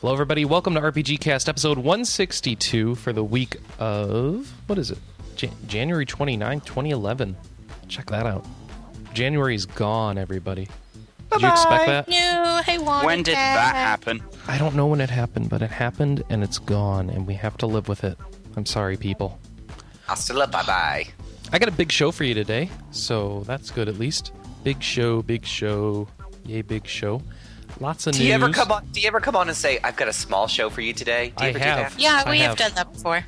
Hello, everybody. Welcome to RPGCast, episode 162 for the week of, what is it? Jan- January 29th, 2011. Check that out. January's gone, everybody. Did you expect that? No, hey, Wanda. When did that happen? I don't know when it happened, but it happened and it's gone, and we have to live with it. I'm sorry, people. Hasta la bye bye. I got a big show for you today, so that's good at least. Big show, big show, yay, big show. Lots of Do news. you ever come on? Do you ever come on and say, "I've got a small show for you today"? Do you I ever have. do that? Yeah, I we have. have. done that before.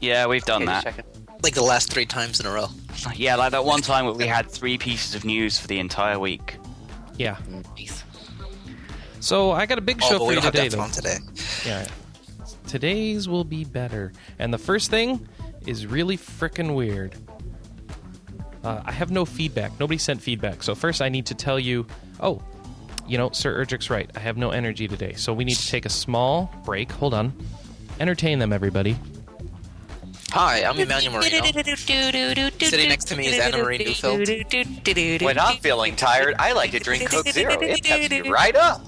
Yeah, we've done Okay, just that. checking. like the last three times in a row. Yeah, like that one time where we had three pieces of news for the entire week. Yeah. Nice. So I got a big Oh, show but for we you don't have today, that though. phone today. Yeah. Today's will be better. And the first thing is really frickin' weird. Uh, I have no feedback. Nobody sent feedback. So first I need to tell you, oh, you know, Sir Urgic's right. I have no energy today. So we need to take a small break. Hold on. Entertain them, everybody. Hi, I'm Emmanuel Marino. Sitting next to me is Anna Marie. When I'm feeling tired, I like to drink Coke Zero. It peps me right up.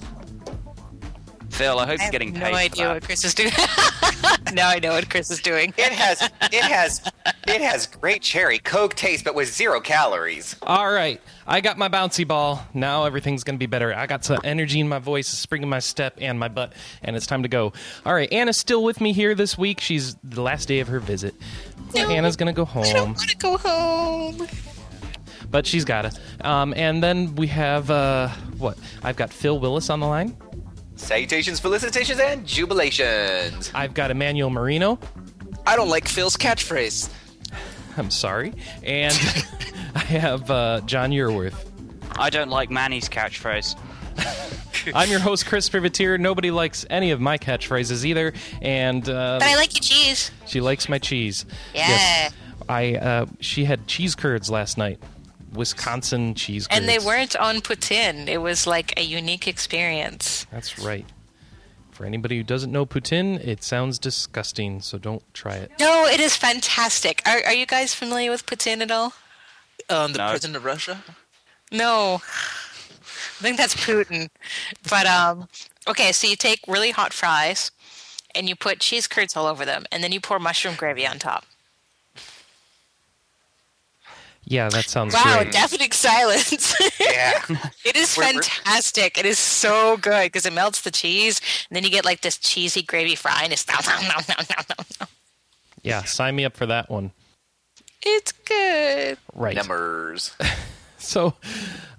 Phil, I hope I you're getting have paid. no idea that. what Chris is doing. now I know what Chris is doing. It has, it has, it has great cherry Coke taste, but with zero calories. All right. I got my bouncy ball. Now everything's going to be better. I got some energy in my voice, a spring in my step, and my butt, and it's time to go. All right. Anna's still with me here this week. She's the last day of her visit. No. Anna's going to go I don't home. want to go home. but she's got it. Um, and then we have uh, what? I've got Phil Willis on the line. Salutations, felicitations, and jubilations. I've got Emmanuel Marino. I don't like Phil's catchphrase. I'm sorry, and I have uh, John Yearworth. I don't like Manny's catchphrase. I'm your host, Chris Privitere. Nobody likes any of my catchphrases either, and uh, But I like your cheese. she likes my cheese. Yeah. Yes. I uh, she had cheese curds last night. Wisconsin cheese curds. And they weren't on poutine. It was like a unique experience. That's right. For anybody who doesn't know poutine, it sounds disgusting, so don't try it. No, it is fantastic. Are, are you guys familiar with poutine at all? Um, the No. president of Russia. No. I think that's Putin. But um okay, so you take really hot fries and you put cheese curds all over them and then you pour mushroom gravy on top. Yeah, that sounds good. Wow, great. deafening silence. Yeah. it is We're- we're- fantastic. It is so good because it melts the cheese and then you get like this cheesy gravy fry and it's nom, nom, nom, nom, nom, nom, nom. Yeah, sign me up for that one. It's good. Right. Numbers. So,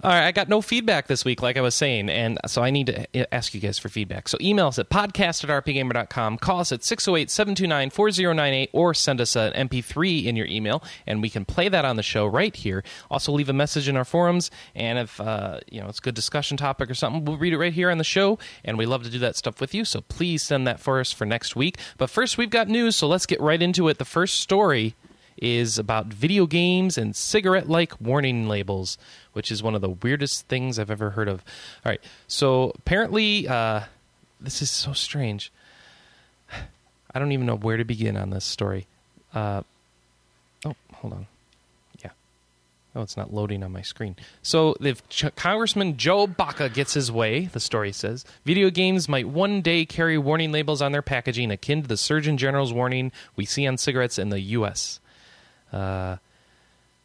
all right, I got no feedback this week, like I was saying, and so I need to ask you guys for feedback. So, email us at podcast at rpgamer.com, call us at 608 729 4098, or send us an MP3 in your email, and we can play that on the show right here. Also, leave a message in our forums, and if uh, you know it's a good discussion topic or something, we'll read it right here on the show, and we love to do that stuff with you. So, please send that for us for next week. But first, we've got news, so let's get right into it. The first story is about video games and cigarette like warning labels, which is one of the weirdest things I've ever heard of. All right, so apparently, uh, this is so strange. I don't even know where to begin on this story. Uh, oh, hold on. Yeah. Oh, it's not loading on my screen. So, if Ch- Congressman Joe Baca gets his way, the story says, video games might one day carry warning labels on their packaging akin to the Surgeon General's warning we see on cigarettes in the U.S. Uh,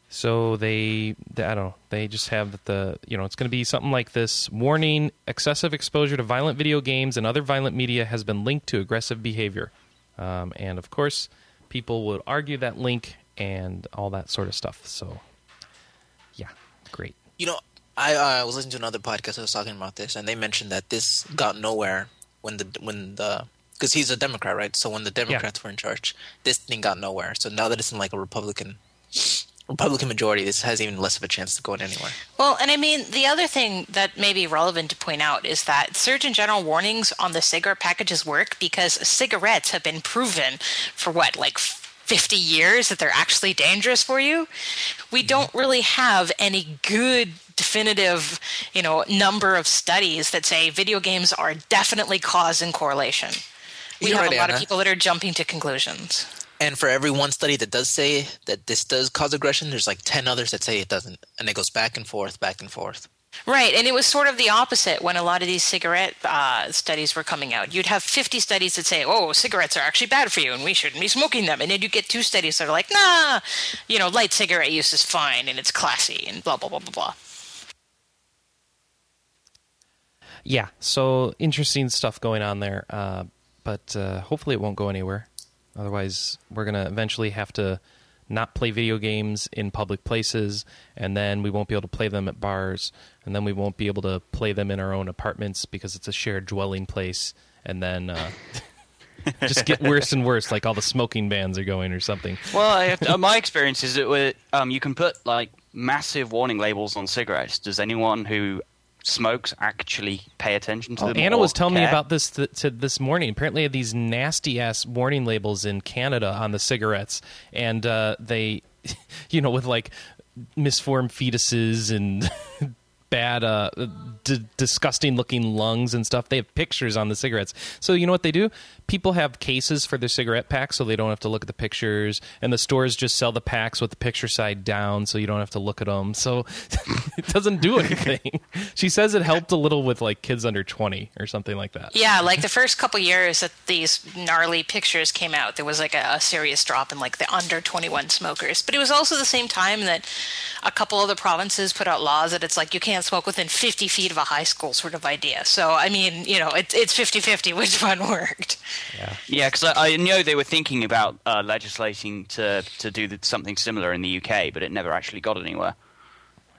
so they, they, I don't know, they just have the, you know, it's going to be something like this warning excessive exposure to violent video games and other violent media has been linked to aggressive behavior. Um, and of course, people would argue that link and all that sort of stuff. So, yeah, great. You know, I uh, was listening to another podcast that was talking about this, and they mentioned that this got nowhere when the when the because he's a Democrat, right? So when the Democrats were in charge, this thing got nowhere. So now that it's in like a Republican Republican majority, this has even less of a chance to go anywhere. Well, and I mean, the other thing that may be relevant to point out is that Surgeon General warnings on the cigarette packages work because cigarettes have been proven for what, like 50 years that they're actually dangerous for you. We mm-hmm. don't really have any good definitive, you know, number of studies that say video games are definitely cause and correlation. We You're have right, a lot of people that are jumping to conclusions. And for every one study that does say that this does cause aggression, there's like ten others that say it doesn't, and it goes back and forth, back and forth. Right, and it was sort of the opposite when a lot of these cigarette uh, studies were coming out. You'd have 50 studies that say, oh, cigarettes are actually bad for you and we shouldn't be smoking them. And then you get two studies that are like, nah, you know, light cigarette use is fine and it's classy and blah, blah, blah, blah, blah. Yeah, so interesting stuff going on there. Uh, but uh, hopefully it won't go anywhere. Otherwise, we're going to eventually have to not play video games in public places, and then we won't be able to play them at bars, and then we won't be able to play them in our own apartments because it's a shared dwelling place, and then uh, just get worse and worse, like all the smoking bans are going or something. Well, to, uh, my experience is that with, um, you can put like massive warning labels on cigarettes. Does anyone who smokes actually pay attention to Oh, them? Anna was telling me about this th- to this morning. Apparently, these nasty ass warning labels in Canada on the cigarettes, and uh, they, you know, with like misformed fetuses and bad, uh, d- disgusting looking lungs and stuff. They have pictures on the cigarettes. So you know what they do? People have cases for their cigarette packs, so they don't have to look at the pictures, and the stores just sell the packs with the picture side down, so you don't have to look at them. So it doesn't do anything. she says it helped a little with like kids under twenty or something like that. Yeah, like the first couple years that these gnarly pictures came out, there was like a, a serious drop in like the under 21 smokers. But it was also the same time that a couple other provinces put out laws that it's like you can't smoke within 50 feet of a high school sort of idea. So, I mean, you know, it, it's 50 50 which one worked. Yeah, because I, I know they were thinking about uh, legislating to to do the, something similar in the UK, but it never actually got anywhere.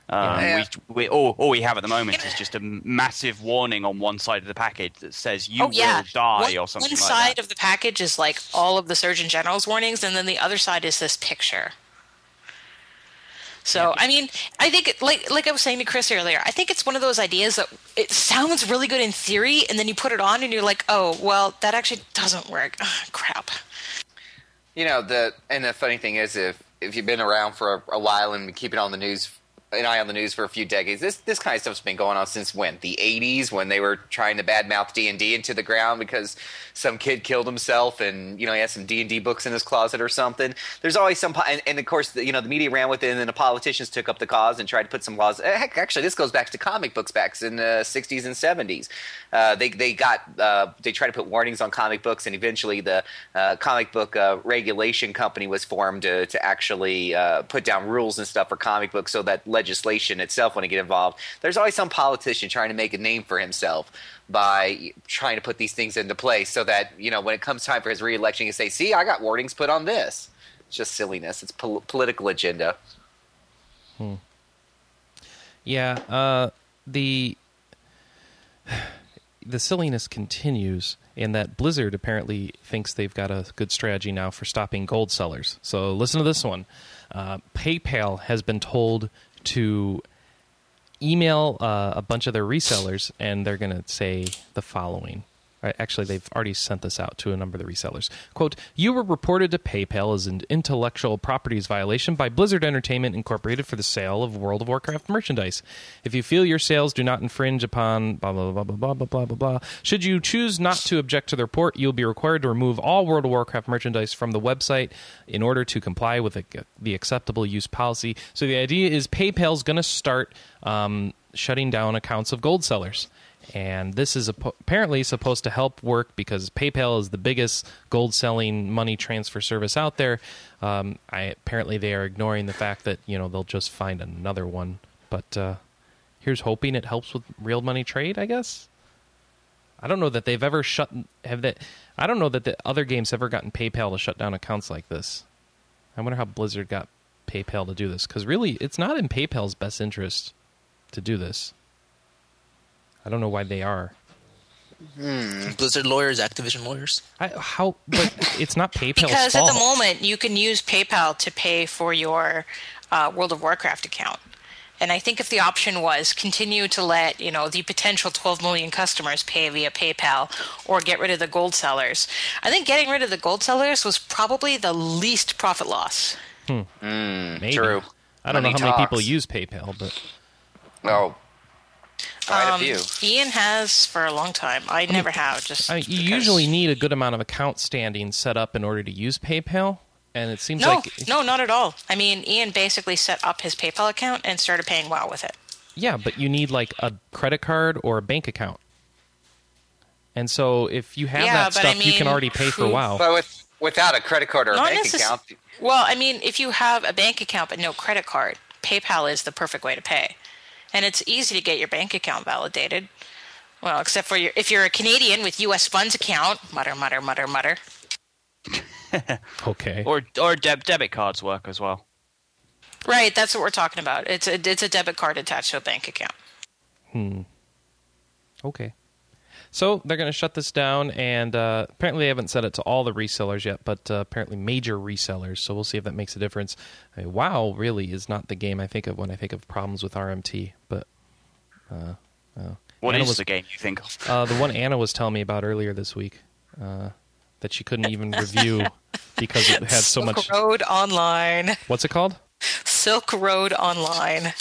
Um, Yeah. we, we, all, all we have at the moment is just a massive warning on one side of the package that says "you oh, yeah. will die" one, or something One like side that. of the package is like all of the Surgeon General's warnings, and then the other side is this picture. So I mean, I think it, like like I was saying to Chris earlier, I think it's one of those ideas that it sounds really good in theory, and then you put it on, and you're like, oh, well, that actually doesn't work. Ugh, crap. You know the and the funny thing is if if you've been around for a, a while and been keeping on the news an eye on the news for a few decades. This this kind of stuff's been going on since when? The 80s when they were trying to badmouth D&D into the ground because some kid killed himself and you know he had some D&D books in his closet or something. There's always some and, and of course the, you know the media ran with it and then the politicians took up the cause and tried to put some laws eh, heck actually this goes back to comic books back in the 60s and 70s uh, they they got uh, they tried to put warnings on comic books, and eventually the uh, comic book uh, regulation company was formed to to actually uh, put down rules and stuff for comic books, so that legislation itself wouldn't get involved. There's always some politician trying to make a name for himself by trying to put these things into place, so that you know when it comes time for his reelection, he can say, "See, I got warnings put on this." It's just silliness. It's pol- political agenda. Hmm. Yeah, uh, the the silliness continues in that Blizzard apparently thinks they've got a good strategy now for stopping gold sellers. So listen to this one. Uh, PayPal has been told to email uh, a bunch of their resellers, and they're going to say the following. Actually, they've already sent this out to a number of the resellers. Quote, you were reported to PayPal as an intellectual properties violation by Blizzard Entertainment Incorporated for the sale of World of Warcraft merchandise. If you feel your sales do not infringe upon blah, blah, blah, blah, blah, blah, blah, blah, blah, should you choose not to object to the report, you'll be required to remove all World of Warcraft merchandise from the website in order to comply with the acceptable use policy. So the idea is PayPal's going to start um, shutting down accounts of gold sellers and this is apparently supposed to help work because PayPal is the biggest gold selling money transfer service out there. Um, I apparently they are ignoring the fact that you know they'll just find another one. But uh, here's hoping it helps with real money trade. I guess. I don't know that they've ever shut have that. I don't know that the other games ever gotten PayPal to shut down accounts like this. I wonder how Blizzard got PayPal to do this because really it's not in PayPal's best interest to do this. I don't know why they are. Blizzard lawyers, Activision lawyers. I, how? But it's not PayPal. Because fault. at the moment, you can use PayPal to pay for your uh, World of Warcraft account. And I think if the option was continue to let you know the potential 12 million customers pay via PayPal or get rid of the gold sellers, I think getting rid of the gold sellers was probably the least profit loss. Hmm. Maybe. True. I don't Money know how many people use PayPal, but Oh, quite Um, a few. Ian has for a long time. I never have. Just I mean, you because- usually need a good amount of account standing set up in order to use PayPal, and it seems No, like no, not at all. I mean, Ian basically set up his PayPal account and started paying WoW with it. Yeah, but you need like a credit card or a bank account. And so if you have Yeah, that but I stuff, you can already pay for who- WoW. But with without a credit card or a bank necess- account, Well, I mean, if you have a bank account but no credit card, PayPal is the perfect way to pay, and it's easy to get your bank account validated. Well, except for your, if you're a Canadian with U.S. funds account, mutter, mutter, mutter, mutter. Okay. Or or deb- debit cards work as well. Right, that's what we're talking about. It's a it's a debit card attached to a bank account. Hmm. Okay. So they're going to shut this down, and uh, apparently they haven't said it to all the resellers yet, but uh, apparently major resellers. So we'll see if that makes a difference. I mean, WoW really is not the game I think of when I think of problems with RMT, but What Anna is was- the game you think of? uh, the one Anna was telling me about earlier this week uh, that she couldn't even review because it had so Silk much. Road Online. What's it called? Silk Road Online.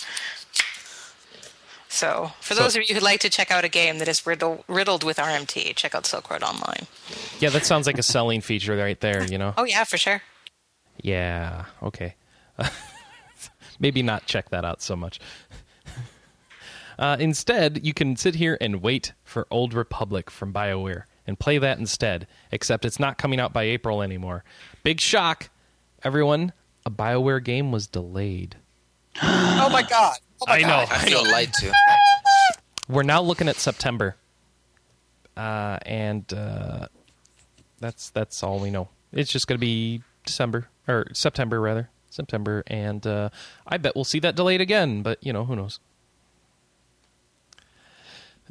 So, for So- those of you who'd like to check out a game that is riddled, riddled with RMT, check out Silk Road Online. Yeah, that sounds like a selling feature right there. You know. Oh yeah, for sure. Yeah. Okay. Maybe not check that out so much. Uh, instead, you can sit here and wait for Old Republic from BioWare and play that instead, except it's not coming out by April anymore. Big shock, everyone. A BioWare game was delayed. oh my god! Oh my I know. God. I feel lied to. We're now looking at September, uh, and uh, that's that's all we know. It's just going to be December or September rather, September, and uh, I bet we'll see that delayed again. But you know, who knows?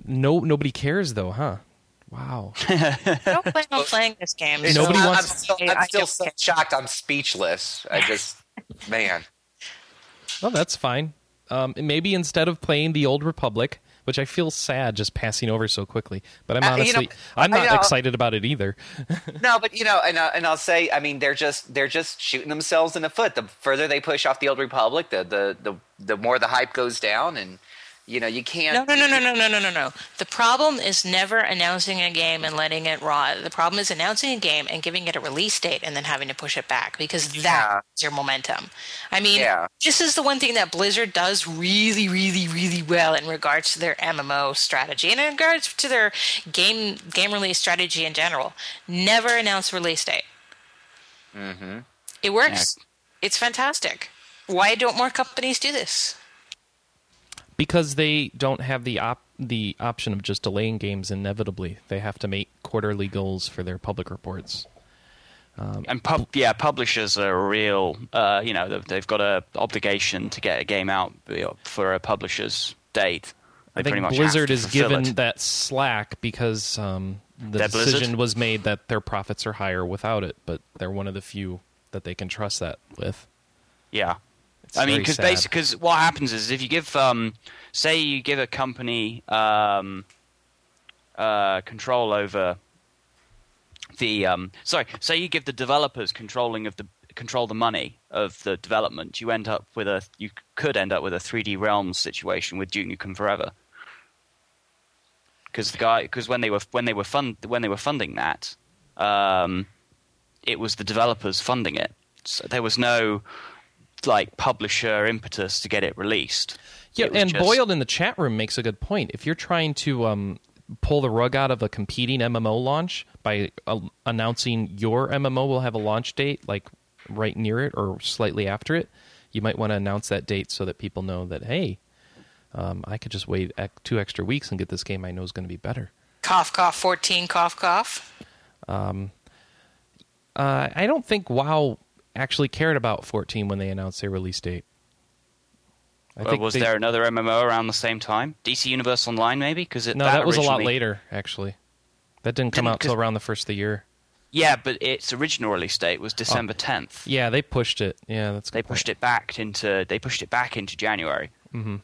No, nobody cares though, huh? Wow. I don't plan on playing this game. It's- so Nobody I'm, wants- I'm still, I- I'm I still so shocked. I'm speechless. I just, man. well, that's fine. Um, maybe instead of playing the Old Republic, which I feel sad just passing over so quickly, but I'm Uh, you know, honestly, I'm not know. excited about it either. No, but you know, and uh, and I'll say, I mean, they're just they're just shooting themselves in the foot. The further they push off the old republic, the the the, the more the hype goes down, and you know, you can't. No, no, no, no, no, no, no, no, The problem is never announcing a game and letting it rot. The problem is announcing a game and giving it a release date and then having to push it back because that's yeah. your momentum. I mean, yeah. this is the one thing that Blizzard does really, really, really well in regards to their MMO strategy and in regards to their game game release strategy in general. Never announce release date. Mm-hmm. It works. Yeah. It's fantastic. Why don't more companies do this? Because they don't have the op- the option of just delaying games inevitably. They have to make quarterly goals for their public reports. And pub- yeah, publishers are real. Uh, you know, they've, got a obligation to get a game out for a publisher's date. They I pretty think Blizzard is given it. that slack because um, the Blizzard? decision was made that their profits are higher without it, but they're one of the few that they can trust that with. Yeah. It's I mean, because basically, because what happens is if you give, um, say, you give a company um, uh, control over the, um, sorry, say you give the developers controlling of the control the money of the development, you end up with a, you could end up with a 3D Realms situation with Duke Nukem Forever. Because the guy, because when they were when they were fund when they were funding that, um, it was the developers funding it. So there was no like publisher impetus to get it released. Yeah, It and just- Boiled in the chat room makes a good point. If you're trying to um, pull the rug out of a competing MMO launch by uh, announcing your MMO will have a launch date, like right near it or slightly after it, you might want to announce that date so that people know that hey, um, I could just wait ec- two extra weeks and get this game I know is going to be better. Cough, cough, 14, cough, cough. Um, Uh, I don't think WoW actually cared about 14 when they announced their release date. I Well, was they- there another MMO around the same time? DC Universe Online, maybe? Because No, that, was a lot later, actually. That didn't come Didn't- out till around the first of the year. Yeah, but its original release date was December Oh. 10th. Yeah, they pushed it. Yeah, that's They pushed point. it back into they pushed it back into January. Mhm.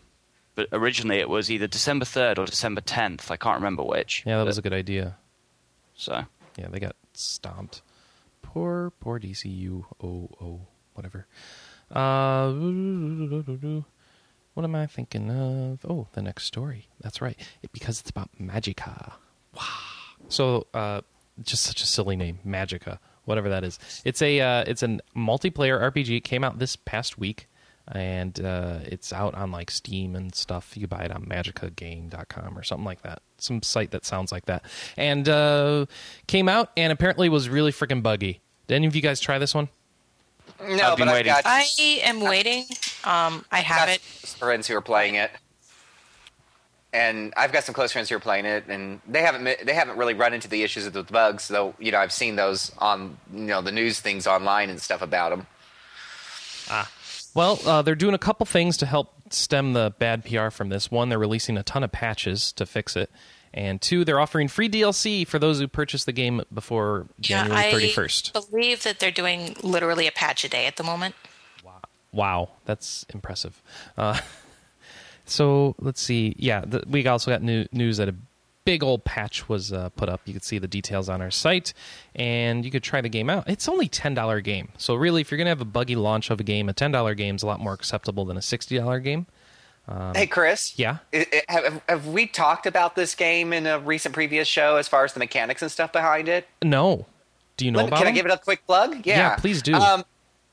But originally it was either December 3rd or December 10th. I can't remember which. Yeah, that was a good idea. so. Yeah, they got stomped. Poor, poor DCU. Oh, oh, whatever. Uh, what am I thinking of? Oh, the next story. That's right. It, because it's about Magicka. Wow. So, uh, just such a silly name, Magicka. Whatever that is. It's a uh, it's a multiplayer RPG. It came out this past week. And uh, it's out on like Steam and stuff. You buy it on magickagame.com or something like that. Some site that sounds like that. And uh, came out and apparently was really freaking buggy. Did any of you guys try this one? No, I've been but I've got, I am waiting. Um, I have got it. friends who are playing it, and I've got some close friends who are playing it, and they haven't they haven't really run into the issues with the bugs. Though you know, I've seen those on you know the news things online and stuff about them. Well, uh, they're doing a couple things to help stem the bad PR from this. One, they're releasing a ton of patches to fix it. And two, they're offering free DLC for those who purchase the game before January yeah, 31st. I believe that they're doing literally a patch a day at the moment. Wow, that's impressive. Uh, so let's see. Yeah, the, we also got new, news that a big old patch was uh, put up. You could see the details on our site, and you could try the game out. It's only ten dollar game, so really, if you're gonna have a buggy launch of a game, a ten dollar game is a lot more acceptable than a sixty dollar game. hey, Chris. Yeah. I- I- have, have we talked about this game in a recent previous show as far as the mechanics and stuff behind it? No, do you know Let- about? Can I give it a quick plug? Yeah, Yeah, please do. Um,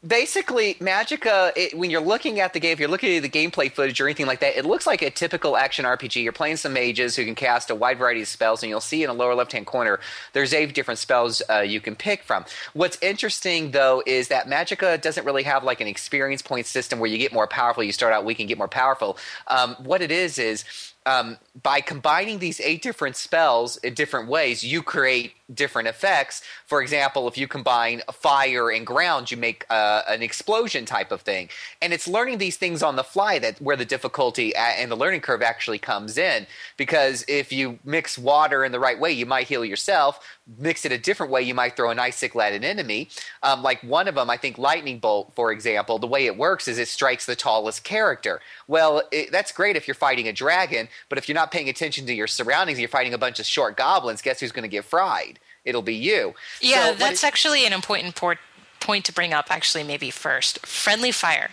basically, Magicka. It, when you're looking at the game, if you're looking at the gameplay footage or anything like that, it looks like a typical action RPG. You're playing some mages who can cast a wide variety of spells, and you'll see in the lower left-hand corner there's eight different spells uh, you can pick from. What's interesting though is that Magicka doesn't really have like an experience point system where you get more powerful. You start out weak and get more powerful. Um, what it is is um, by combining these eight different spells in different ways, you create different effects. For example, if you combine fire and ground, you make uh, an explosion type of thing. And it's learning these things on the fly that where the difficulty and the learning curve actually comes in. Because if you mix water in the right way, you might heal yourself. Mix it a different way, you might throw an icicle at an enemy. Um, like one of them, I think lightning bolt, for example, the way it works is it strikes the tallest character. Well, it, that's great if you're fighting a dragon, but if you're not paying attention to your surroundings, and you're fighting a bunch of short goblins. Guess who's going to get fried? It'll be you. Yeah, So that's it- actually an important port- point to bring up. Actually, maybe first, friendly fire.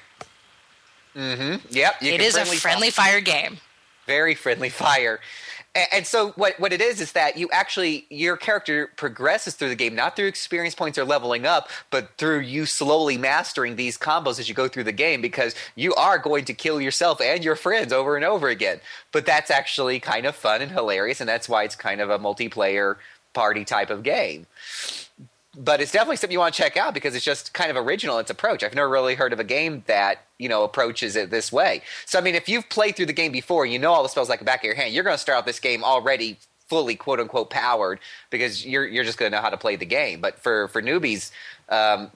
Mm-hmm. Yep, you It is a friendly friendly fire game. very friendly fire. And so what what it is is that you actually your character progresses through the game not through experience points or leveling up, but through you slowly mastering these combos as you go through the game because you are going to kill yourself and your friends over and over again. But that's actually kind of fun and hilarious and that's why it's kind of a multiplayer party type of game but it's definitely something you want to check out because it's just kind of original its approach. I've never really heard of a game that you know approaches it this way. So I mean, if you've played through the game before, you know all the spells like the back of your hand. You're going to start out this game already fully quote unquote powered because you're you're just going to know how to play the game. But for for newbies. Um,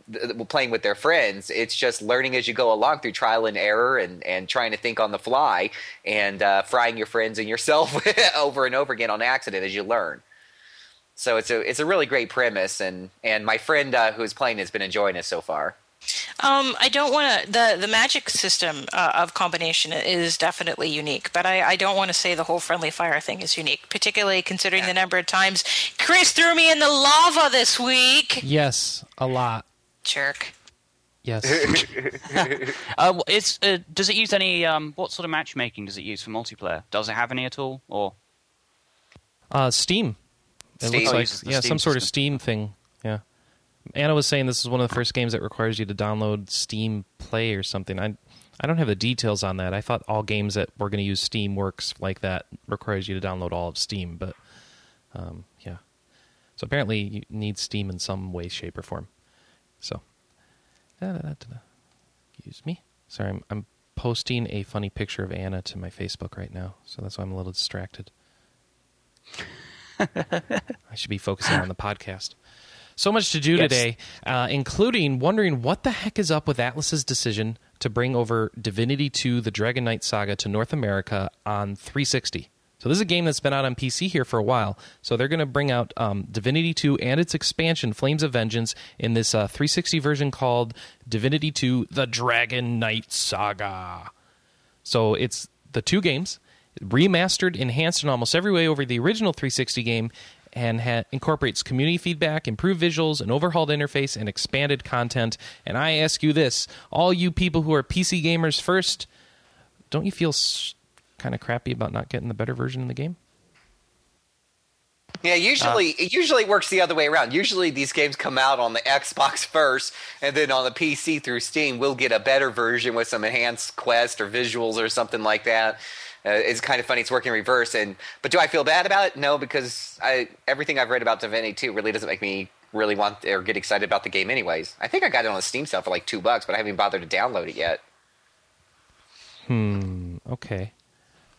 playing with their friends, it's just learning as you go along through trial and error, and, and trying to think on the fly, and uh, frying your friends and yourself over and over again on accident as you learn. So it's a it's a really great premise, and and my friend uh, who's playing has been enjoying it so far. Um, I don't want to. the The magic system uh, of combination is definitely unique, but I, I don't want to say the whole friendly fire thing is unique, particularly considering the number of times Chris threw me in the lava this week. Yes, a lot. Jerk. Yes. Uh, it's, uh, does it use any? Um, what sort of matchmaking does it use for multiplayer? Does it have any at all? Or Uh, Steam. It Steam. looks like yeah, Steam some sort of. Steam thing. Yeah. Anna was saying this is one of the first games that requires you to download Steam Play or something. I I don't have the details on that. I thought all games that were going to use Steam Works like that requires you to download all of Steam, but um, yeah. So apparently you need Steam in some way, shape, or form. So, excuse me. Sorry, I'm, I'm posting a funny picture of Anna to my Facebook right now, so that's why I'm a little distracted. I should be focusing on the podcast. So much to do Yes. today, uh, including wondering what the heck is up with Atlus's decision to bring over Divinity 2: The Dragon Knight Saga to North America on 360. So this is a game that's been out on PC here for a while. So they're going to bring out um, Divinity 2 and its expansion, Flames of Vengeance, in this uh, 360 version called Divinity 2: The Dragon Knight Saga. So it's the two games remastered, enhanced in almost every way over the original 360 game, and ha- incorporates community feedback, improved visuals, an overhauled interface, and expanded content. And I ask you this: all you people who are PC gamers first, don't you feel s- kind of crappy about not getting the better version of the game? Yeah, usually uh. it usually works the other way around. Usually these games come out on the Xbox first, and then on the PC through Steam, we'll get a better version with some enhanced quest or visuals or something like that. Uh, it's kind of funny. It's working in reverse. And but do I feel bad about it? No, because I everything I've read about Divinity 2 really doesn't make me really want or get excited about the game. Anyways, I think I got it on the Steam sale for like two bucks, but I haven't even bothered to download it yet. Hmm. Okay.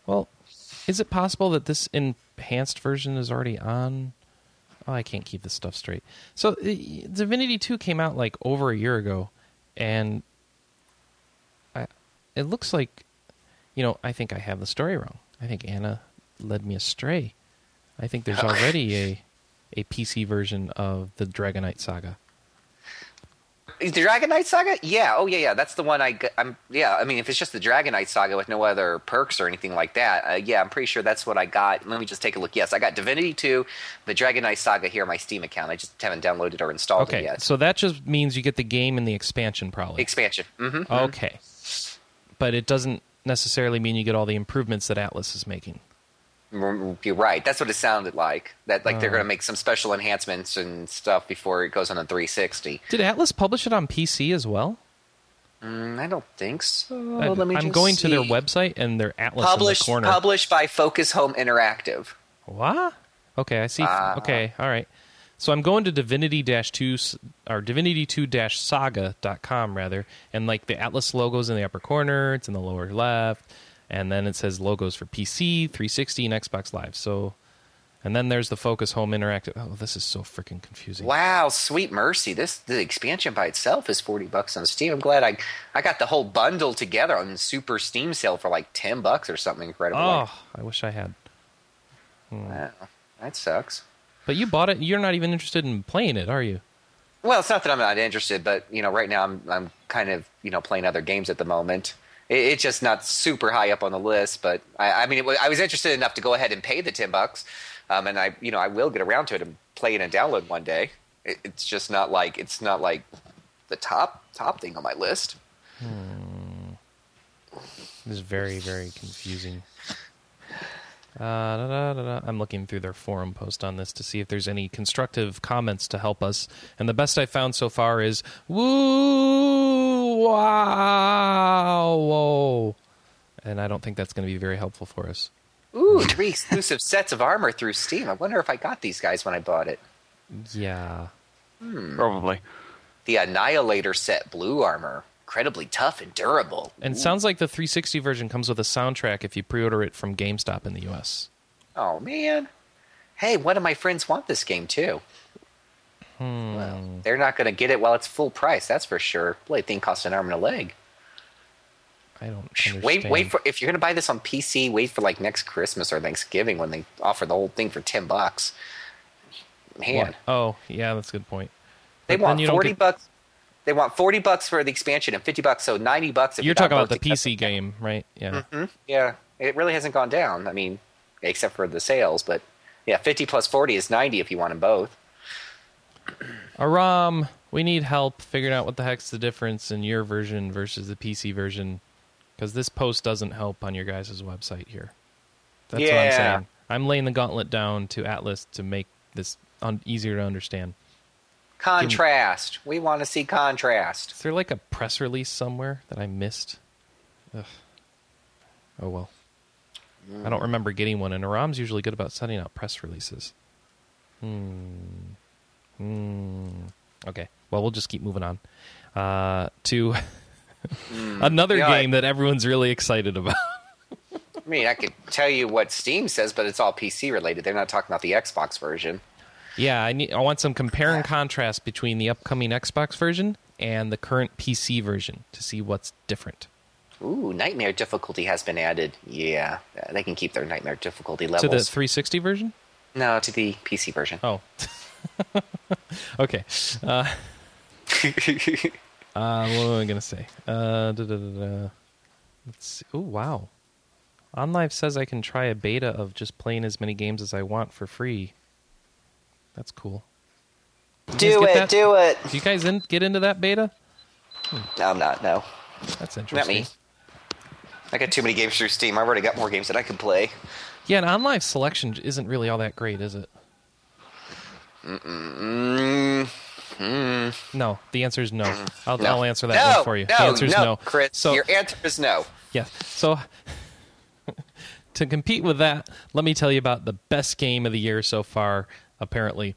Well, is it possible that this enhanced version is already on? Oh, I can't keep this stuff straight. So, uh, Divinity Two came out like over a year ago, and I, it looks like, you know, I think I have the story wrong. I think Anna led me astray. I think there's already a a PC version of the Dragon Knight Saga. Is the Dragon Knight Saga? Yeah. Oh, yeah, yeah. That's the one I. I'm. Yeah. I mean, if it's just the Dragon Knight Saga with no other perks or anything like that, uh, yeah, I'm pretty sure that's what I got. Let me just take a look. Yes, I got Divinity 2, the Dragon Knight Saga here on my Steam account. I just haven't downloaded or installed it yet. so that just means you get the game and the expansion, probably. Expansion. Mm-hmm. Okay. But it doesn't necessarily mean you get all the improvements that Atlus is making. You're right. That's what it sounded like. That like they're Oh. going to make some special enhancements and stuff before it goes on the 360. Did Atlus publish it on PC as well? Mm, I don't think so. I- Let me I'm just going to their website and their Atlus Published, in the corner. published by Focus Home Interactive. What? Okay, I see. Ah. okay, all right. So I'm going to divinity two or divinity two saga.com rather, and like the Atlus logos in the upper corner, it's in the lower left, and then it says logos for PC, 360, and Xbox Live. So, and then there's the Focus Home Interactive. Oh, this is so freaking confusing. Wow, sweet mercy! This the expansion by itself is forty bucks on Steam. I'm glad I I got the whole bundle together on Super Steam sale for like ten bucks or something incredible. Oh, I wish I had. Hmm. wow, that sucks. But you bought it. You're not even interested in playing it, are you? Well, it's not that I'm not interested, but you know, right now I'm I'm kind of you know playing other games at the moment. It, it's just not super high up on the list, but I, I mean, it, I was interested enough to go ahead and pay the ten bucks, um, and I you know I will get around to it and play it and download one day. It, it's just not like it's not like the top top thing on my list. This is very, very confusing. Uh, da, da, da, da. I'm looking through their forum post on this to see if there's any constructive comments to help us. And the best I found so far is woo, wow, whoa. And I don't think that's going to be very helpful for us. Ooh, three exclusive sets of armor through Steam. I wonder if I got these guys when I bought it. Yeah. Probably. The Annihilator set, blue armor, incredibly tough and durable. And it sounds like the 360 version comes with a soundtrack if you pre order it from GameStop in the US. Oh man. Hey, one of my friends want this game too. Hmm. Well, they're not going to get it while it's full price. That's for sure. Bloody thing costs an arm and a leg. I don't understand. Wait, wait for if you're going to buy this on PC. Wait for like next Christmas or Thanksgiving when they offer the whole thing for ten bucks. Man, What? Oh, yeah, that's a good point. they But want forty get- bucks. They want forty bucks for the expansion and fifty bucks, so ninety bucks. If You're you talking about the. PC game, right? Yeah. Mm-hmm. Yeah, it really hasn't gone down. I mean, except for the sales, but yeah, fifty plus forty is ninety if you want them both. Aram, we need help figuring out what the heck's the difference in your version versus the PC version. Because this post doesn't help on your guys' website here. That's what I'm saying. I'm laying the gauntlet down to Atlus to make this un- easier to understand. Contrast. We want to see contrast. Is there like a press release somewhere that I missed? Ugh. Oh well. I don't remember getting one, and Aram's usually good about sending out press releases. Hmm. Hmm. Okay. Well, we'll just keep moving on uh, to another Yeah, I- game that everyone's really excited about. I mean, I could tell you what Steam says, but it's all PC related. They're not talking about the Xbox version. Yeah, I need. I want some compare and contrast between the upcoming Xbox version and the current PC version to see what's different. Ooh, nightmare difficulty has been added. Yeah, they can keep their nightmare difficulty levels. To the 360 version? no, to the PC version. Oh. okay. Uh, Uh, what am I gonna say? Uh, da, da, da, da. Let's see. Oh wow! OnLive says I can try a beta of just playing as many games as I want for free. That's cool. Do it, that? do it. Do you guys in, get into that beta? No, I'm not. No, That's not interesting. me. I got too many games through Steam. I've already got more games that I can play. Yeah, and online selection isn't really all that great, is it? Mm, No, the answer is no. I'll, no. I'll answer that no, one for you. No, the answer is no, no. Chris. So your answer is no. yeah, so to compete with that, let me tell you about the best game of the year so far. Apparently,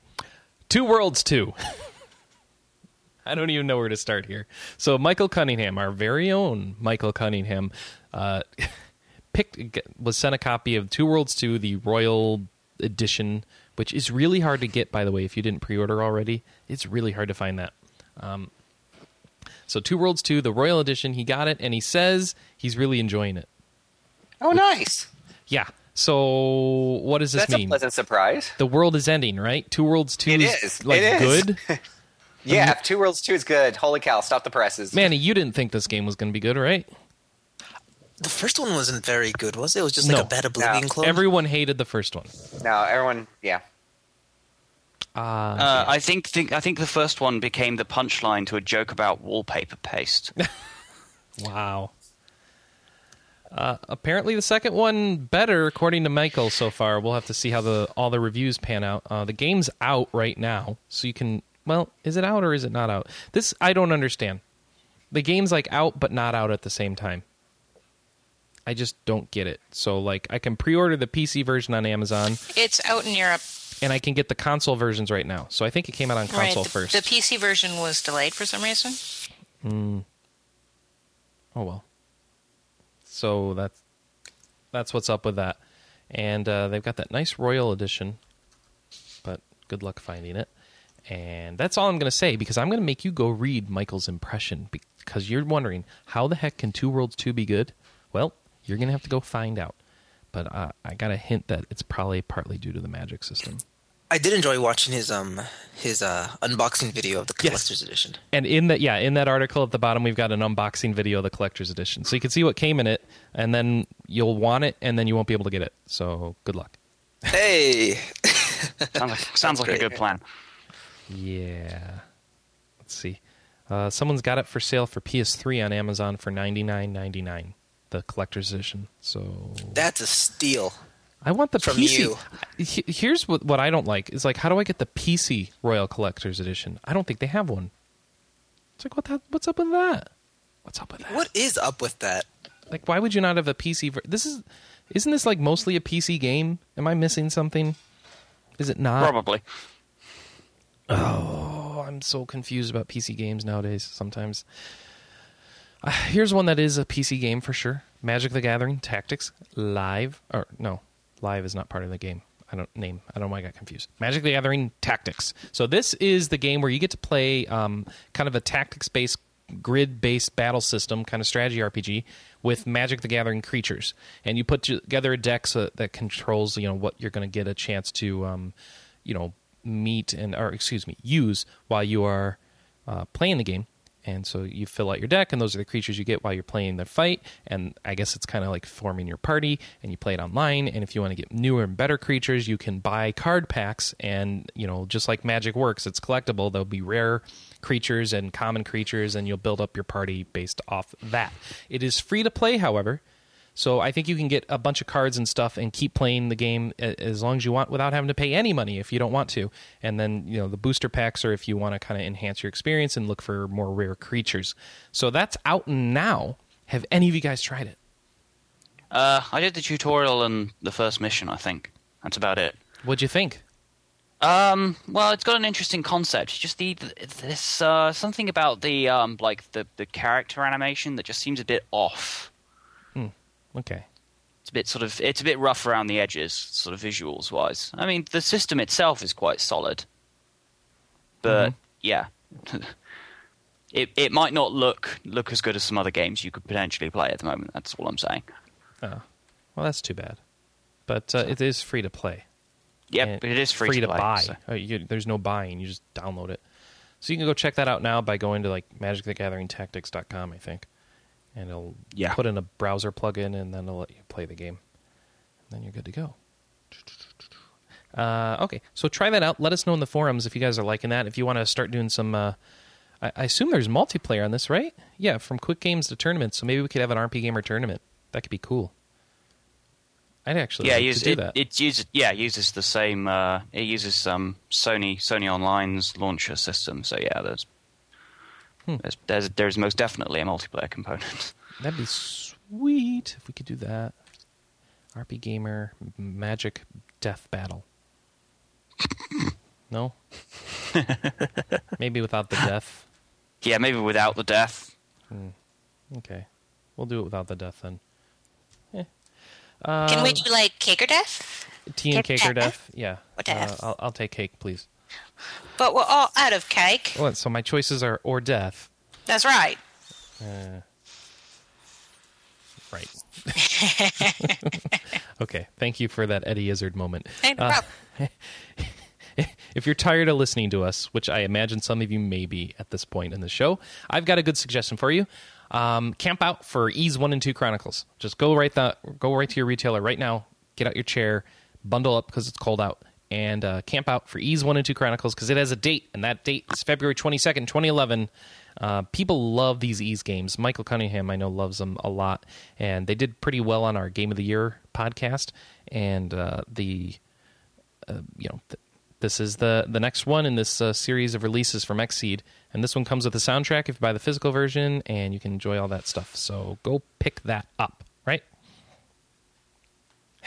Two Worlds Two. I don't even know where to start here. So Michael Cunningham, our very own Michael Cunningham, uh, picked was sent a copy of Two Worlds Two, the Royal Edition, which is really hard to get. By the way, if you didn't pre-order already, it's really hard to find that. Um, so Two Worlds Two, the Royal Edition, he got it, and he says he's really enjoying it. Oh, nice. Yeah. So what does this mean? That's a mean? pleasant surprise. The world is ending, right? Two Worlds Two It is, is. like It is. good. Yeah, if Two Worlds 2 is good, holy cow, stop the presses. Manny, you didn't think this game was going to be good, right? The first one wasn't very good, was it? It was just like No. a bad Oblivion No. clone. Everyone hated the first one. No, everyone, yeah. Uh, Uh, I think, think I think the first one became the punchline to a joke about wallpaper paste. wow. Uh, apparently, the second one better, according to Michael. So far, we'll have to see how the all the reviews pan out. Uh, the game's out right now, so you can. Well, is it out or is it not out? This I don't understand. The game's like out but not out at the same time. I just don't get it. So like, I can pre-order the PC version on Amazon, It's out in Europe. and I can get the console versions right now. So I think it came out on Right. console The, first. the PC version was delayed for some reason. Oh well. So that's that's what's up with that, and uh, they've got that nice Royal Edition, but good luck finding it. And that's all I'm going to say because I'm going to make you go read Michael's impression because you're wondering how the heck can Two Worlds Two be good? Well, you're going to have to go find out. But uh, I got a hint that it's probably partly due to the magic system. I did enjoy watching his um his uh unboxing video of the Yes. collector's edition. And in that, yeah, in that article at the bottom, we've got an unboxing video of the collector's edition, so you can see what came in it, and then you'll want it, and then you won't be able to get it. So good luck. Hey, sounds like, sounds like a good plan. Yeah. Let's see. Uh, someone's got it for sale for PS3 on Amazon for ninety nine ninety nine, the collector's edition. So that's a steal. I want the From PC. you. Here's what what I don't like is like how do I get the PC Royal Collector's Edition? I don't think they have one. It's like what that? What's up with that? What's up with that? What is up with that? Like why would you not have a PC? Ver- this is isn't this like mostly a PC game? Am I missing something? Is it not? Probably. Oh, I'm so confused about PC games nowadays. Sometimes. Uh, here's one that is a PC game for sure: Magic: The Gathering Tactics Live. Or no, Live is not part of the game. I don't name. I don't know why I got confused. Magic: The Gathering Tactics. So this is the game where you get to play um, kind of a tactics-based, grid-based battle system, kind of strategy RPG with Magic: The Gathering creatures, and you put together a deck so that controls you know what you're going to get a chance to, um, you know, meet and or excuse me, use while you are uh, playing the game. And so you fill out your deck, and those are the creatures you get while you're playing the fight. And I guess it's kind of like forming your party, and you play it online. And if you want to get newer and better creatures, you can buy card packs. And you know, just like Magic works, it's collectible. There'll be rare creatures and common creatures, and you'll build up your party based off that. It is free to play, however. So I think you can get a bunch of cards and stuff and keep playing the game as long as you want without having to pay any money if you don't want to. And then, you know, the booster packs are if you want to kind of enhance your experience and look for more rare creatures. So that's out now. Have any of you guys tried it? Uh, I did the tutorial and the first mission. I think that's about it. What'd you think? Um, well, it's got an interesting concept. Just the this uh, something about the um, like the the character animation that just seems a bit off. Okay. It's a bit sort of it's a bit rough around the edges, sort of visuals wise. I mean, the system itself is quite solid, but yeah, it it might not look look as good as some other games you could potentially play at the moment. That's all I'm saying. Oh. Well, that's too bad. But uh, it is free to play. Yep, And it is free, to, play, buy. so- Uh, you, there's no buying. You just download it. So you can go check that out now by going to like magicthegatheringtactics.com, I think. And it'll Yeah. put in a browser plugin and then it'll let you play the game. And then you're good to go. Uh, okay, so try that out. Let us know in the forums if you guys are liking that. If you want to start doing some, uh, I, I assume there's multiplayer on this, right? Yeah, from quick games to tournaments. So maybe we could have an RPGamer tournament. That could be cool. I'd actually yeah, like use, to do it, that. it uses yeah it uses the same. Uh, it uses um, Sony Sony Online's launcher system. So yeah, there's Hmm. there's, there's there's most definitely a multiplayer component. That'd be sweet if we could do that. RPGamer Magic Death Battle. no? Maybe without the death. yeah, maybe without the death. Okay. We'll do it without the death then. Can we do like cake or death? Tea and Cake cake or death? death? Yeah. Or Uh, death. I'll, I'll take cake, please. But we're all out of cake. What? So my choices are or death. That's right. Uh, right. okay. Thank you for that Eddie Izzard moment. Uh, if you're tired of listening to us, which I imagine some of you may be at this point in the show, I've got a good suggestion for you. Um, camp out for Ys One and Two Chronicles. Just go right that go right to your retailer right now. Get out your chair, bundle up because it's cold out, and uh, camp out for Ys One and Two Chronicles because it has a date, and that date is February twenty second, twenty eleven. Uh, people love these Ys games. Michael Cunningham, I know, loves them a lot, and they did pretty well on our Game of the Year podcast. And uh, the you know, th- this is the the next one in this uh, series of releases from Xseed, and this one comes with a soundtrack if you buy the physical version, and you can enjoy all that stuff. So go pick that up?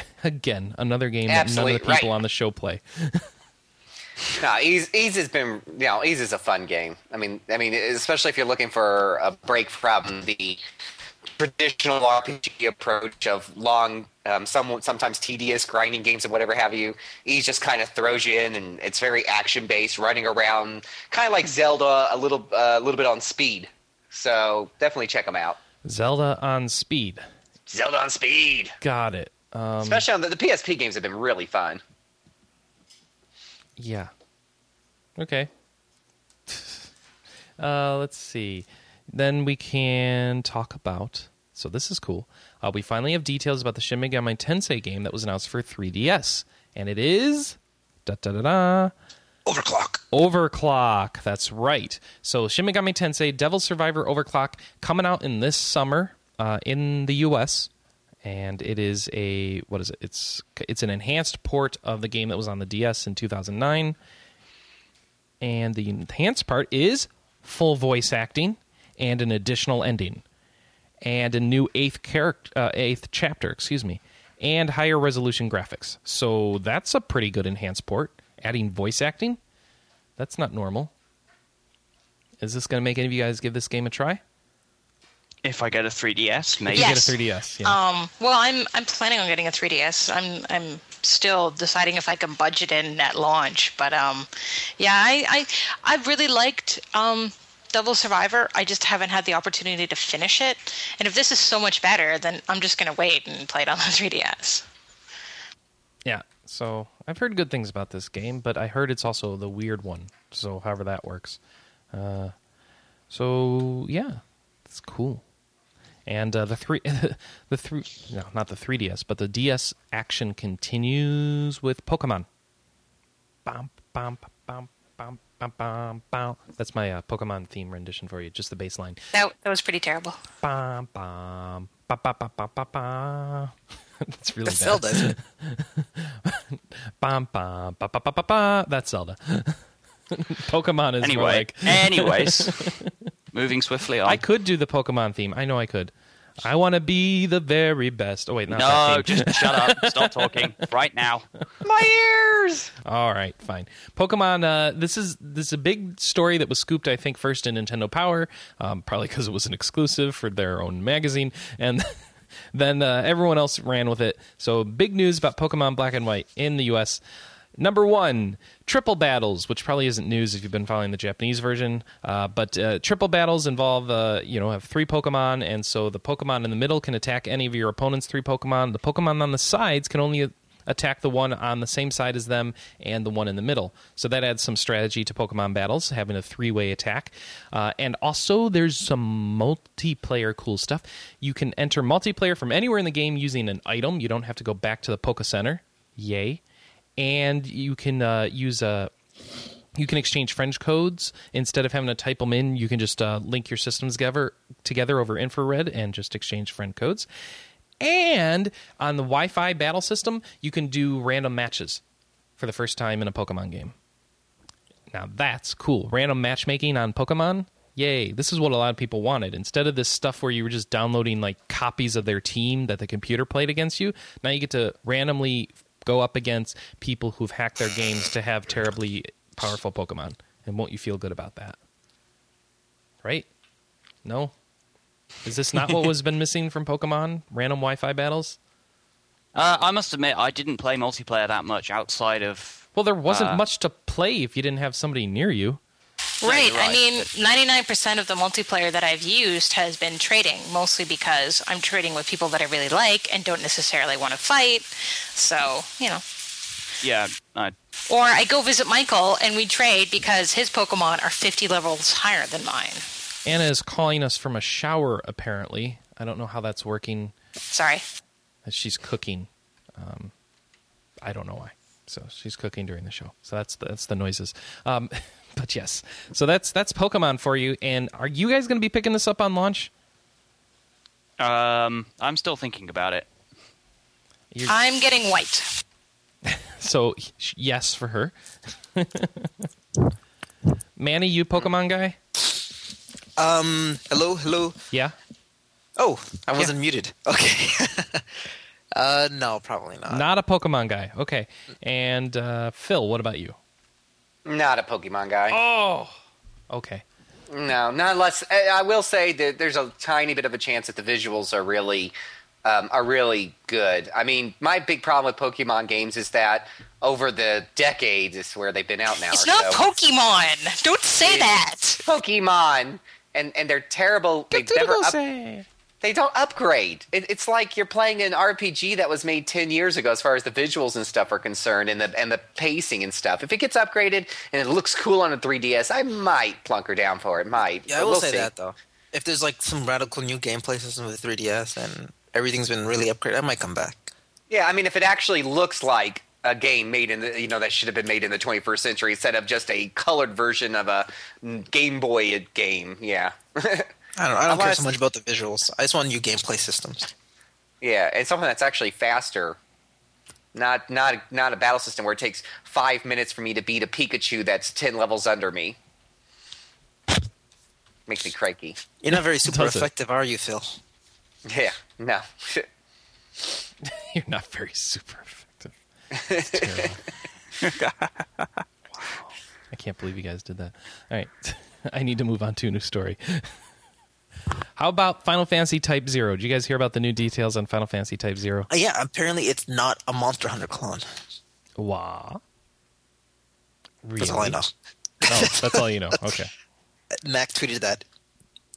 Again, another game that none of the people right. on the show play. No, Ys, Ys has been, you know, Ys is a fun game. I mean, I mean, especially if you're looking for a break from the traditional RPG approach of long, um, some, sometimes tedious grinding games and whatever have you. Ys just kind of throws you in, and it's very action based, running around, kind of like Zelda, a little, uh, a little bit on speed. So definitely check them out. Zelda on speed. Zelda on speed, Got it. Um, especially on the, the PSP games have been really fun. Yeah. Okay. Uh, let's see. Then we can talk about. So this is cool. Uh, we finally have details about the Shin Megami Tensei game that was announced for 3DS, and it is da da da da Overclock. Overclock. That's right. So Shin Megami Tensei Devil Survivor Overclock coming out in this summer uh, in the U.S. And it is a what is it? It's it's an enhanced port of the game that was on the DS in 2009. And the enhanced part is full voice acting and an additional ending, and a new eighth character, uh, eighth chapter, excuse me, and higher resolution graphics. So that's a pretty good enhanced port. Adding voice acting, that's not normal. Is this going to make any of you guys give this game a try? If I get a 3DS, maybe. You Yes. get a 3DS. Yeah. Um, well, I'm I'm planning on getting a 3DS. I'm I'm still deciding if I can budget in at launch, but um, yeah, I I I really liked um Devil Survivor. I just haven't had the opportunity to finish it. And if this is so much better, then I'm just gonna wait and play it on the 3DS. yeah. So I've heard good things about this game, but I heard it's also the weird one. So however that works. Uh, so yeah, it's cool. And uh, the three, the three, no, not the 3DS, but the DS action continues with Pokemon. Bum, bum, bum, bum, bum, bum, bum. That's my uh, Pokemon theme rendition for you, just the bass line. That that was pretty terrible. Bum, bum, ba, ba, ba, ba, ba, ba. That's really That's bad. Zelda. isn't it? Bum, bum, ba, ba, ba, ba, ba. That's Zelda. Pokemon is more Anyway, like. anyways, moving swiftly on. I could do the Pokemon theme. I know I could. I want to be the very best. Oh wait, not no, that theme. just shut up. Stop talking right now. My ears. All right, fine. Pokemon. Uh, this is this is a big story that was scooped, I think, first in Nintendo Power, um, probably because it was an exclusive for their own magazine, and then uh, everyone else ran with it. So big news about Pokemon Black and White in the U.S. Number one, triple battles, which probably isn't news if you've been following the Japanese version. Uh, but uh, triple battles involve, uh, you know, have three Pokemon, and so the Pokemon in the middle can attack any of your opponent's three Pokemon. The Pokemon on the sides can only attack the one on the same side as them and the one in the middle. So that adds some strategy to Pokemon battles, having a three way attack. Uh, and also, there's some multiplayer cool stuff. You can enter multiplayer from anywhere in the game using an item. You don't have to go back to the Poke Center. Yay. And you can uh, use a. You can exchange friend codes instead of having to type them in. You can just uh, link your systems together together over infrared and just exchange friend codes And on the Wi-Fi battle system, you can do random matches for the first time in a Pokemon game. Now that's cool. Random matchmaking on Pokemon. Yay. This is what a lot of people wanted. Instead of this stuff where you were just downloading like copies of their team that the computer played against you, now you get to randomly go up against people who've hacked their games to have terribly powerful Pokemon. And won't you feel good about that? Right? No? Is this not what was been missing from Pokemon? Random Wi-Fi battles? Uh, I must admit, I didn't play multiplayer that much outside of. Well, there wasn't Uh, much to play if you didn't have somebody near you. Right. you're I mean, 99% of the multiplayer that I've used has been trading, mostly because I'm trading with people that I really like and don't necessarily want to fight. So, you know. Yeah, I, Or I go visit Michael and we trade because his Pokemon are 50 levels higher than mine. Anna is calling us from a shower, apparently. I don't know how that's working. Sorry. She's cooking. Um, I don't know why. So she's cooking during the show. So that's that's the noises. Um, but yes, so that's that's Pokemon for you. And are you guys going to be picking this up on launch? um, I'm still thinking about it. You're- I'm getting white. so yes for her. Manny, you Pokemon guy? Um, hello, hello. Yeah. Oh, I wasn't muted. Okay. uh, no, probably not. Not a Pokemon guy. Okay. And uh, Phil, what about you? Not a Pokemon guy. Oh. Okay. No, not unless I I will say that there's a tiny bit of a chance that the visuals are really um, are really good. I mean, my big problem with Pokemon games is that over the decades, is where they've been out now. It's or not so, Pokemon. Don't say It's- that. Pokemon, and and they're terrible. They've never up, they don't upgrade. It, it's like you're playing an RPG that was made ten years ago, as far as the visuals and stuff are concerned, and the and the pacing and stuff. If it gets upgraded and it looks cool on a 3DS, I might plunk her down for it. Might. Yeah, I will we'll say see. that though. If there's like some radical new gameplay system with 3DS and everything's been really upgraded, I might come back. Yeah, I mean, if it actually looks like a game made in the you know that should have been made in the 21st century instead of just a colored version of a Game Boy game, yeah, I don't. I don't care so much about the visuals. I just want new gameplay systems. yeah, and something that's actually faster. Not not not a battle system where it takes five minutes for me to beat a Pikachu that's ten levels under me. Makes me cranky. You're not very super Does it? effective, are you, Phil? Yeah, no. You're not very super effective. Wow. I can't believe you guys did that. All right. I need to move on to a new story. How about Final Fantasy Type Zero? Did you guys hear about the new details on Final Fantasy Type Zero? Uh, yeah, apparently it's not a Monster Hunter clone. Wow. Really? That's all I know. Oh, that's all you know. Okay. Mac tweeted that.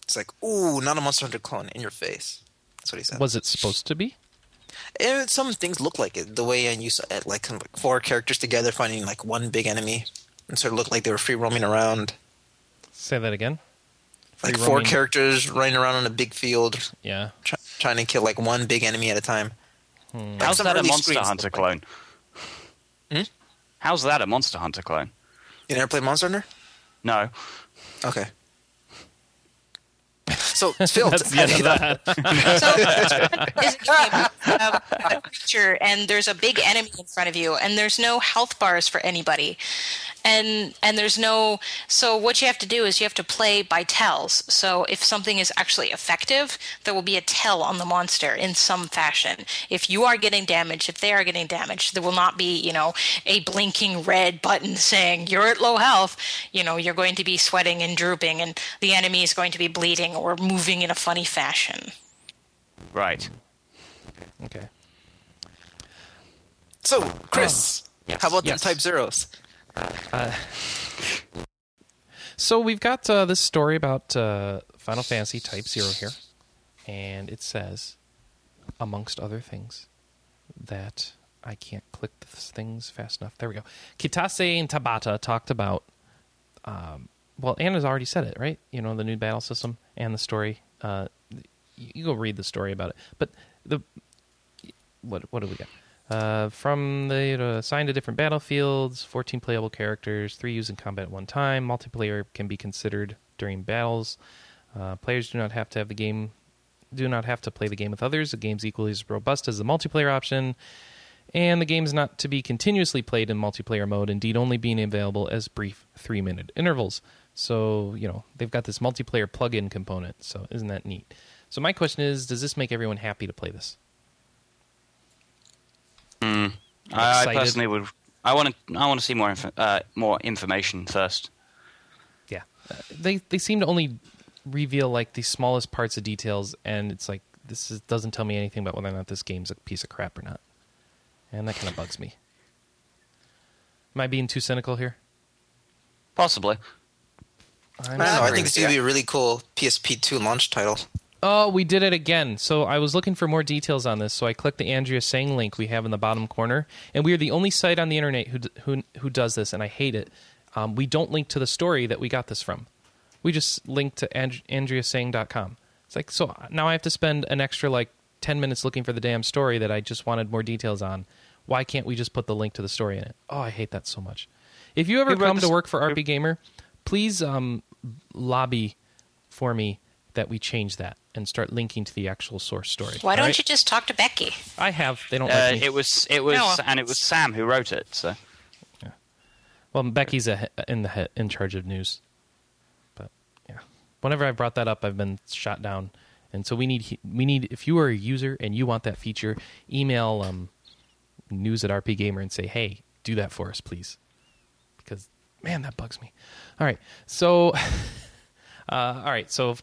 It's like, ooh, not a Monster Hunter clone in your face. That's what he said. Was it supposed to be? And some things look like it. The way and you saw it, like, kind of like four characters together finding like one big enemy, and sort of looked like they were free roaming around. Say that again. Like four roaming- characters running around on a big field, Yeah. try, trying to kill like one big enemy at a time. Like How's that a Monster Hunter clone? Hmm? How's that a Monster Hunter clone? You never played Monster Hunter? No. Okay. So Phil, That's the end of that. So is a game a creature, and there's a big enemy in front of you, and there's no health bars for anybody, and and there's no. So what you have to do is you have to play by tells. So if something is actually effective, there will be a tell on the monster in some fashion. If you are getting damaged, if they are getting damaged, there will not be you know a blinking red button saying you're at low health. You know you're going to be sweating and drooping, and the enemy is going to be bleeding or moving in a funny fashion. Right. okay. so Chris, oh, how about Yes. the Type Zeros? So we've got uh, this story about uh, Final Fantasy Type Zero here, and it says, amongst other things, that I can't click things fast enough. There we go. Kitase and Tabata talked about. Um, well, Anna's already said it, right? You know the new battle system and the story. Uh, you, you go read the story about it. But the what what do we got? Uh, from the assigned to different battlefields, 14 playable characters, three used in combat at one time. Multiplayer can be considered during battles. Uh, players do not have to have the game do not have to play the game with others. The game's equally as robust as the multiplayer option, and the game's not to be continuously played in multiplayer mode. Indeed, only being available as brief three-minute intervals. So you know they've got this multiplayer plug-in component. So isn't that neat? So my question is, does this make everyone happy to play this? I, I personally would. I want to. I want to see more inf- uh, more information first. Yeah, Uh, they they seem to only reveal like the smallest parts of details, and it's like this is, doesn't tell me anything about whether or not this game's a piece of crap or not, and that kind of bugs me. Am I being too cynical here? Possibly. I'm I don't know. I think with it's going to be a really cool PSP2 launch title. Oh, we did it again. So I was looking for more details on this. So I clicked the Andriasang link we have in the bottom corner, and we are the only site on the internet who who who does this, and I hate it. Um, we don't link to the story that we got this from. We just link to and- Andriasang.com. It's like so now I have to spend an extra like ten minutes looking for the damn story that I just wanted more details on. Why can't we just put the link to the story in it? Oh, I hate that so much. If you ever come to work for RPGamer, please um, lobby for me that we change that and start linking to the actual source story. Why don't right? you just talk to Becky? I have. They don't Uh, like me. it was. It was. No. And it was Sam who wrote it. So well, Becky's a, in the in charge of news, but yeah. Whenever I brought that up, I've been shot down, and so we need we need if you are a user and you want that feature, email um, news at RPGamer and say, hey, do that for us, please, because man, that bugs me. All right, so uh, all right, so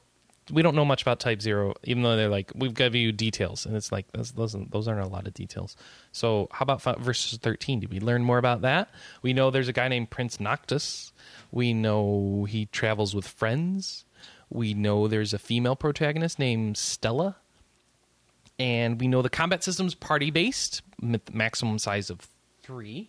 we don't know much about Type Zero, even though they're like we've given you details, and it's like those those, those aren't a lot of details. So how about versus thirteen? Did we learn more about that? We know there's a guy named Prince Noctis. We know he travels with friends. We know there's a female protagonist named Stella, and we know the combat system's party based, maximum size of three.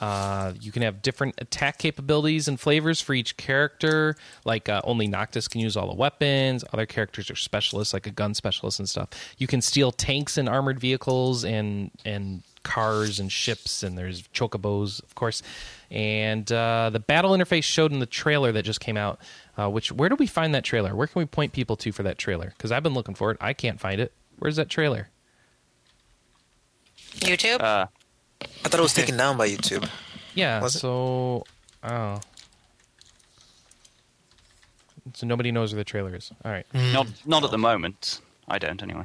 Uh, you can have different attack capabilities and flavors for each character. Like uh, only Noctis can use all the weapons. Other characters are specialists, like a gun specialist and stuff. You can steal tanks and armored vehicles and and cars and ships. And there's chocobos, of course. And uh, the battle interface showed in the trailer that just came out. Uh, which where do we find that trailer? Where can we point people to for that trailer? Because I've been looking for it. I can't find it. Where's that trailer? YouTube? I thought it was taken down by YouTube. Yeah. Was it? so, oh, so nobody knows where the trailer is. All right. not not at the moment. I don't anyway.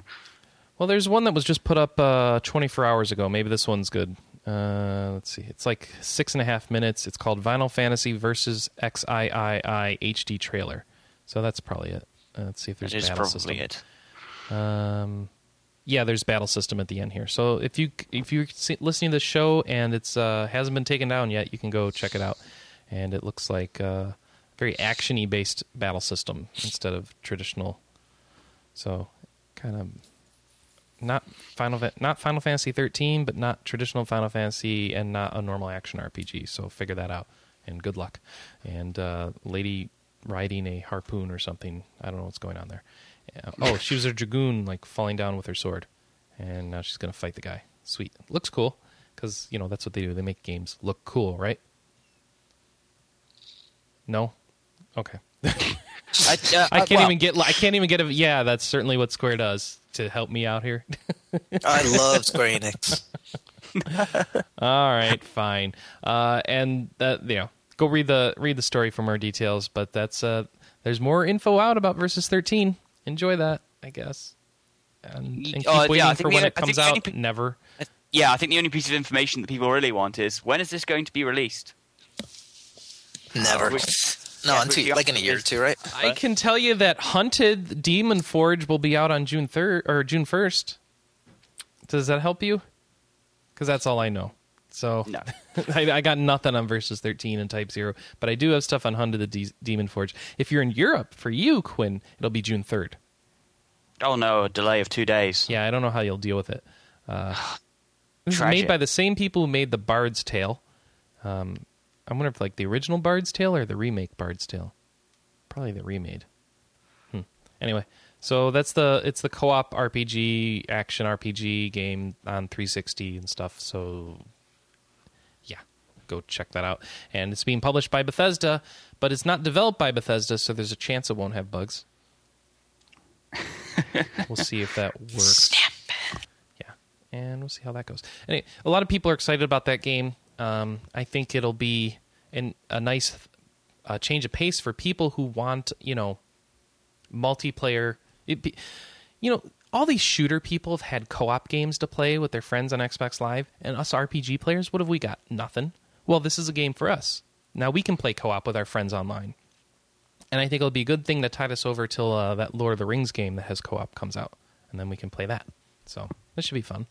Well, there's one that was just put up uh, 24 hours ago. Maybe this one's good. Uh, let's see. It's like six and a half minutes. It's called Final Fantasy versus XIII HD trailer. So that's probably it. Uh, let's see if there's It is battle probably system. it. Um, yeah, there's battle system at the end here. So if you if you're listening to the show and it's uh, hasn't been taken down yet, you can go check it out. And it looks like uh, very actiony based battle system instead of traditional. So kind of not Final not Final Fantasy 13, but not traditional Final Fantasy and not a normal action RPG. So figure that out and good luck. And uh, lady riding a harpoon or something. I don't know what's going on there. Yeah. Oh, she was a dragoon, like falling down with her sword, and now she's gonna fight the guy. Sweet, looks cool, because you know that's what they do. They make games look cool, right? No, okay. I, uh, I can't well, even get. I can't even get a. Yeah, that's certainly what Square does to help me out here. I love Square Enix. All right, fine. Uh, and that you know, go read the read the story for more details. But that's uh, there's more info out about Versus 13. Enjoy that, I guess. And, and keep Uh, yeah, waiting I think for the when only- it comes think the only out. pe- Never. Yeah, I think the only piece of information that people really want is when is this going to be released? Never. Which- No, yeah, until which like in a year or two, right? I can tell you that Hunted Demon Forge will be out on June third or June first. Does that help you? Because that's all I know. So No. I, I got nothing on Versus 13 and Type Zero, but I do have stuff on Hunted the De- Demon Forge. If you're in Europe, for you, Quinn, it'll be June third. Oh no, a delay of two days. Yeah, I don't know how you'll deal with it. Uh, this is made by the same people who made the Bard's Tale. Um, I wonder if like the original Bard's Tale or the remake Bard's Tale. Probably the remade. Hmm. Anyway, so that's the it's the co-op RPG action RPG game on 360 and stuff. So go check that out. And it's being published by Bethesda, but it's not developed by Bethesda, so there's a chance it won't have bugs. we'll see if that works. Snap. Yeah, and we'll see how that goes. Anyway, a lot of people are excited about that game. Um, I think it'll be an, a nice uh, change of pace for people who want, you know, multiplayer. It be, you know, all these shooter people have had co-op games to play with their friends on Xbox Live, and us RPG players, what have we got? Nothing. Well, this is a game for us. Now we can play co-op with our friends online, and I think it'll be a good thing to tide us over till uh, that Lord of the Rings game that has co-op comes out, and then we can play that. So this should be fun.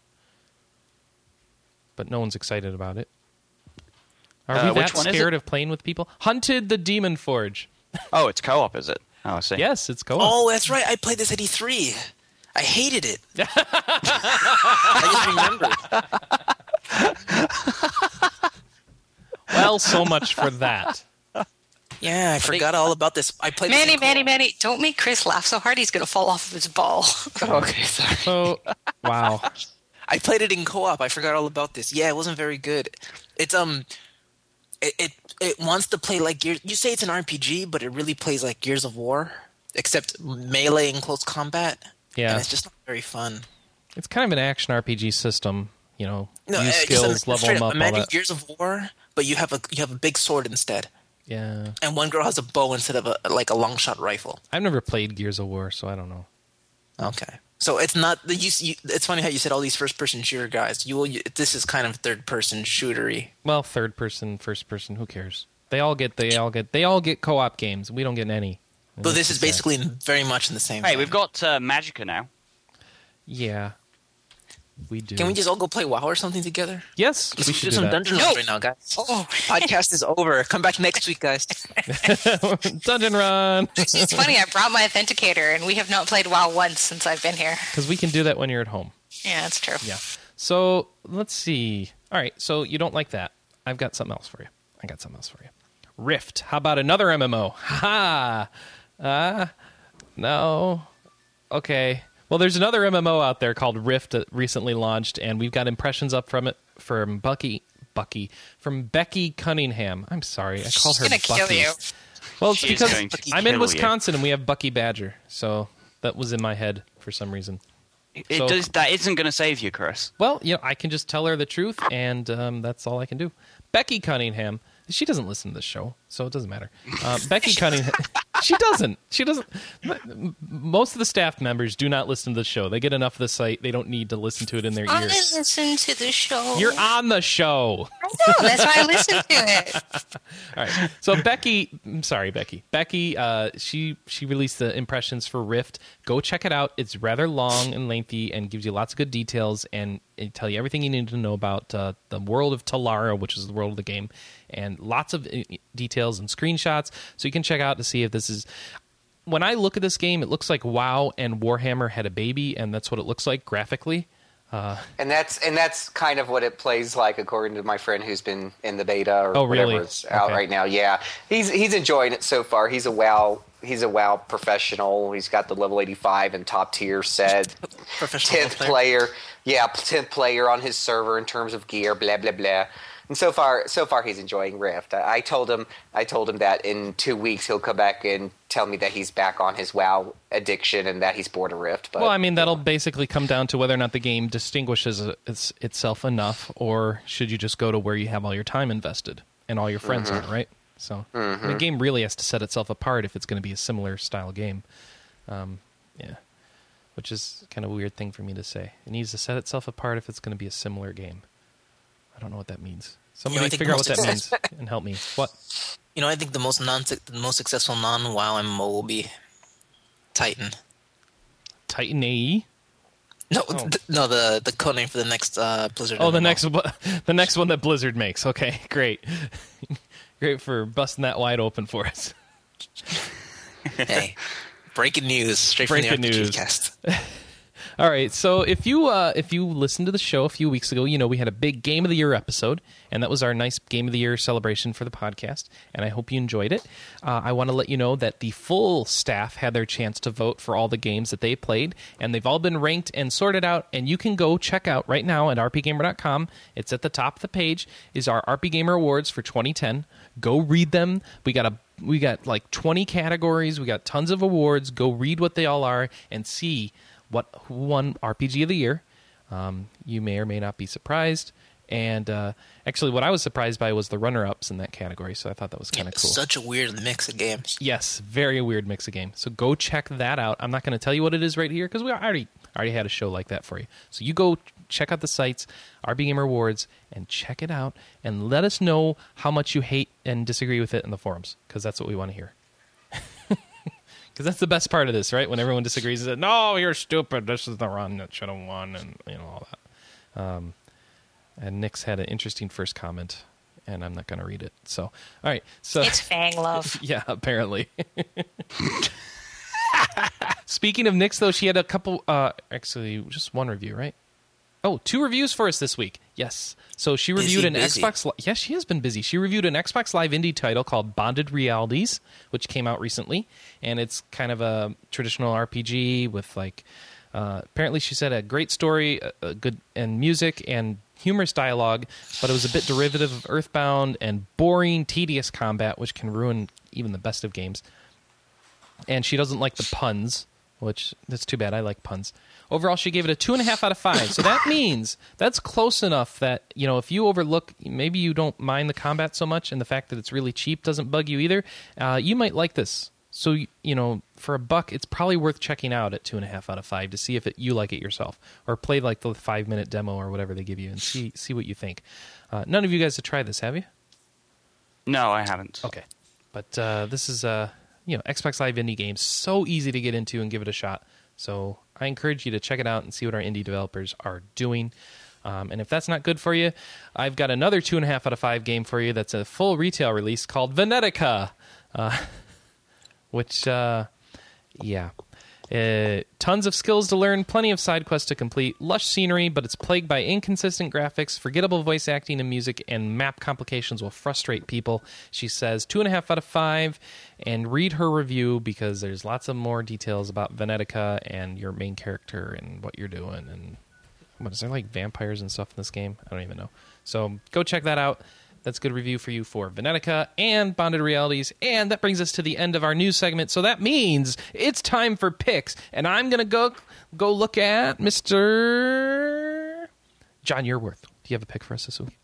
But no one's excited about it. Are Uh, we which that one is scared it? of playing with people? Hunted the Demon Forge. Oh, it's co-op, is it? Oh, I see. Yes, it's co-op. Oh, that's right. I played this at E3. I hated it. I just remembered. Well, so much for that. Yeah, I forgot all about this. I played. this Manny, in Manny, co-op. Manny, don't make Chris laugh so hard he's going to fall off of his ball. okay, sorry. So, wow. I played it in co-op. I forgot all about this. Yeah, it wasn't very good. It's um, it it, it wants to play like Gears. You say it's an RPG, but it really plays like Gears of War, except melee and close combat. Yeah. and it's just not very fun. It's kind of an action RPG system. You know, No, use uh, skills, understand level straight them up, all Imagine that. Gears of War, but you have a you have a big sword instead, Yeah. and one girl has a bow instead of a like a long shot rifle. I've never played Gears of War, so I don't know. Okay. So it's not the you, you. It's funny how you said all these first person shooter guys. You will. You, this is kind of third person shootery. Well, third person, first person, who cares? They all get they all get they all get co-op games. We don't get any. And But this is basically in- very much in the same. Hey, vein. we've got uh, Magicka now. Yeah. We do. Can we just all go play WoW or something together? Yes, Let's we do should do some that. dungeon runs right now, guys. Oh, podcast is over. Come back next week, guys. Dungeon run. it's funny, I brought my authenticator and we have not played WoW once since I've been here. Because we can do that when you're at home. Yeah, that's true. Yeah. So let's see. All right. So you don't like that. I've got something else for you. I got something else for you. Rift. How about another MMO? Ha. Uh, no. Okay. Well, there's another MMO out there called Rift that recently launched, and we've got impressions up from it from Bucky. Bucky from Becky Cunningham. I'm sorry, I called her gonna kill Bucky. you. Well, it's She because going I'm in kill you. Wisconsin and we have Bucky Badger, so that was in my head for some reason. It So- does, that isn't going to save you, Chris. Well, you know, I can just tell her the truth, and um, that's all I can do. Becky Cunningham, she doesn't listen to this show, so it doesn't matter. Uh, Becky Cunningham, she doesn't. She doesn't. Most of the staff members do not listen to the show. They get enough of the site; they don't need to listen to it in their I ears. listen to the show. You're on the show. I know, that's why I listen to it. All right. So Becky, I'm sorry, Becky. Becky, uh, she she released the impressions for Rift. Go check it out. It's rather long and lengthy and gives you lots of good details and it tell you everything you need to know about uh, the world of Telara, which is the world of the game, and lots of uh, details and screenshots. So you can check out to see if this is. When I look at this game, it looks like WoW and Warhammer had a baby, and that's what it looks like graphically. And that's and that's kind of what it plays like, according to my friend who's been in the beta or Oh, really? whatever it's out Okay. right now. Yeah, he's he's enjoying it so far. He's a WoW he's a WoW professional. He's got the level eighty five and top tier set. Professional tenth player. player. Yeah, tenth player on his server in terms of gear. Blah blah blah. And so far, so far he's enjoying Rift. I, I told him, I told him that in two weeks he'll come back and tell me that he's back on his WoW addiction and that he's bored of Rift. But Well, I mean, that'll basically come down to whether or not the game distinguishes its, itself enough, or should you just go to where you have all your time invested and all your friends Mm-hmm. are, right? So the game really has to set itself apart if it's going to be a similar style game. Um, yeah, which is kind of a weird thing for me to say. It needs to set itself apart if it's going to be a similar game. I don't know what that means. Somebody I think figure out what that means and help me. What? You know, I think the most non the most successful non WoW MMO will be Titan. Titan AE? No, th- no, the the code name for the next uh, Blizzard. Oh, the next one- the next one that Blizzard makes. Okay, great, great for busting that wide open for us. hey, breaking news straight from the RPG news. cast. All right. So if you uh, if you listened to the show a few weeks ago, you know we had a big Game of the Year episode, and that was our nice Game of the Year celebration for the podcast. And I hope you enjoyed it. Uh, I want to let you know that the full staff had their chance to vote for all the games that they played, and they've all been ranked and sorted out. And you can go check out right now at rpgamer.com. It's at the top of the page. Is our RPGamer Awards for 2010. Go read them. We got a we got like 20 categories. We got tons of awards. Go read what they all are and see what who won RPG of the year. Um, you may or may not be surprised. And uh, actually, what I was surprised by was the runner-ups in that category. So I thought that was kind of cool. Such a weird mix of games. Yes, very weird mix of game. So go check that out. I'm not going to tell you what it is right here because we already already had a show like that for you. So you go check out the sites, RPGamer Awards, and check it out, and let us know how much you hate and disagree with it in the forums because that's what we want to hear. Because that's the best part of this, right? When everyone disagrees, is that no, you're stupid. This is the run that should have won, and you know all that. Um, and Nick's had an interesting first comment, and I'm not going to read it. So, all right. So It's Fang love. yeah, apparently. Speaking of Nick's, though, she had a couple. Uh, actually, just one review, right? Oh, two reviews for us this week. Yes. So she Busy, reviewed an busy. Xbox. Li- Yes, she has been busy. She reviewed an Xbox Live indie title called Bonded Realities, which came out recently, and it's kind of a traditional RPG with like. Uh, apparently, she said a great story, a, a good and music and humorous dialogue, but it was a bit derivative of Earthbound and boring, tedious combat, which can ruin even the best of games. And she doesn't like the puns, which that's too bad. I like puns. Overall, she gave it a two and a half out of five. So that means that's close enough that you know if you overlook, maybe you don't mind the combat so much, and the fact that it's really cheap doesn't bug you either. Uh, you might like this. So you know, for a buck, it's probably worth checking out at two and a half out of five to see if it, you like it yourself, or play like the five minute demo or whatever they give you and see see what you think. Uh, none of you guys have tried this, have you? No, I haven't. Okay, but uh, this is uh, you know Xbox Live indie game, so easy to get into and give it a shot. So I encourage you to check it out and see what our indie developers are doing. Um, and if that's not good for you, I've got another two and a half out of five game for you. That's a full retail release called Venetica, uh, which uh, yeah. Uh, tons of skills to learn, plenty of side quests to complete, lush scenery, but it's plagued by inconsistent graphics, forgettable voice acting and music, and map complications will frustrate people. She says two and a half out of five, and read her review because there's lots of more details about Venetica and your main character and what you're doing. And what is there like vampires and stuff in this game? I don't even know. So go check that out. That's a good review for you for Venetica and Bonded Realities. And that brings us to the end of our news segment. So that means it's time for picks. And I'm going to go go look at Mr. John Yearworth. Do you have a pick for us this week?